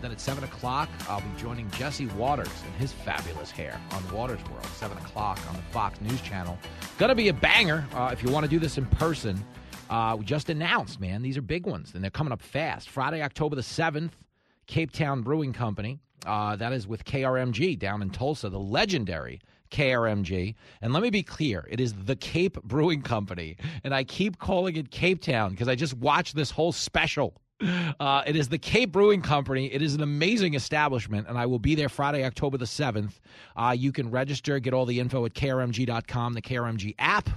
Then at 7 o'clock, I'll be joining Jesse Watters and his fabulous hair on Watters World, 7 o'clock on the Fox News Channel. Gonna be a banger uh, if you want to do this in person. Uh, we just announced, man, these are big ones, and they're coming up fast. Friday, October the 7th, Cape Town Brewing Company. Uh, that is with KRMG down in Tulsa, the legendary KRMG. And let me be clear it is the Cape Brewing Company. And I keep calling it Cape Town because I just watched this whole special. Uh, it is the Cape Brewing Company. It is an amazing establishment, and I will be there Friday, October the 7th. Uh, you can register, get all the info at krmg.com, the KRMG app.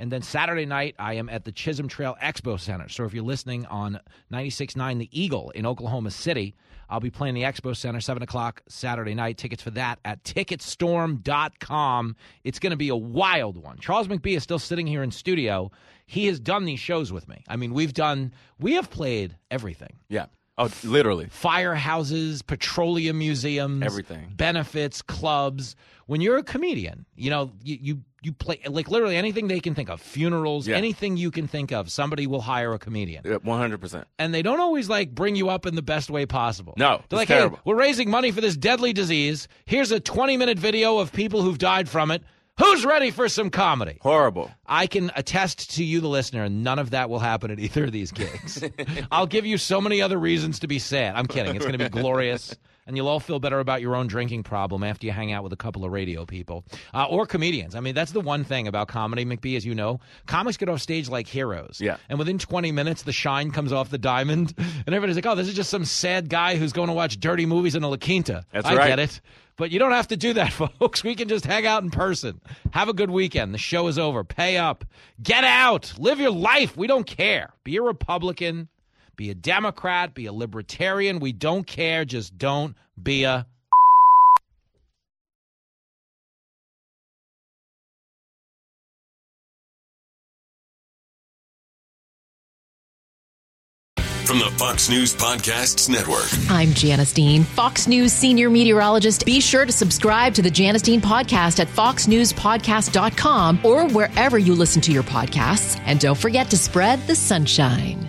And then Saturday night, I am at the Chisholm Trail Expo Center. So if you're listening on 96.9 The Eagle in Oklahoma City, I'll be playing the Expo Center, 7 o'clock Saturday night. Tickets for that at ticketstorm.com. It's going to be a wild one. Charles McBee is still sitting here in studio. He has done these shows with me. I mean, we've done, we have played everything. Yeah. Oh, literally. Firehouses, petroleum museums, Everything. benefits, clubs. When you're a comedian, you know, you, you, you play like literally anything they can think of, funerals, Yeah. anything you can think of, somebody will hire a comedian. Yeah, 100%. And they don't always like bring you up in the best way possible. No, They're like, terrible. hey, we're raising money for this deadly disease. Here's a 20 minute video of people who've died from it. Who's ready for some comedy? Horrible. I can attest to you, the listener, none of that will happen at either of these gigs. *laughs* I'll give you so many other reasons to be sad. I'm kidding. It's going to be glorious. And you'll all feel better about your own drinking problem after you hang out with a couple of radio people uh, or comedians. I mean, that's the one thing about comedy, McBee, as you know. Comics get off stage like heroes. Yeah. And within 20 minutes, the shine comes off the diamond. *laughs* And everybody's like, oh, this is just some sad guy who's going to watch dirty movies in a La Quinta. That's I right. get it. But you don't have to do that, *laughs* folks. We can just hang out in person. Have a good weekend. The show is over. Pay up. Get out. Live your life. We don't care. Be a Republican. Be a Democrat. Be a Libertarian. We don't care. Just don't be a. From the Fox News Podcasts Network. I'm Janice Dean, Fox News senior meteorologist. Be sure to subscribe to the Janice Dean podcast at foxnewspodcast.com or wherever you listen to your podcasts. And don't forget to spread the sunshine.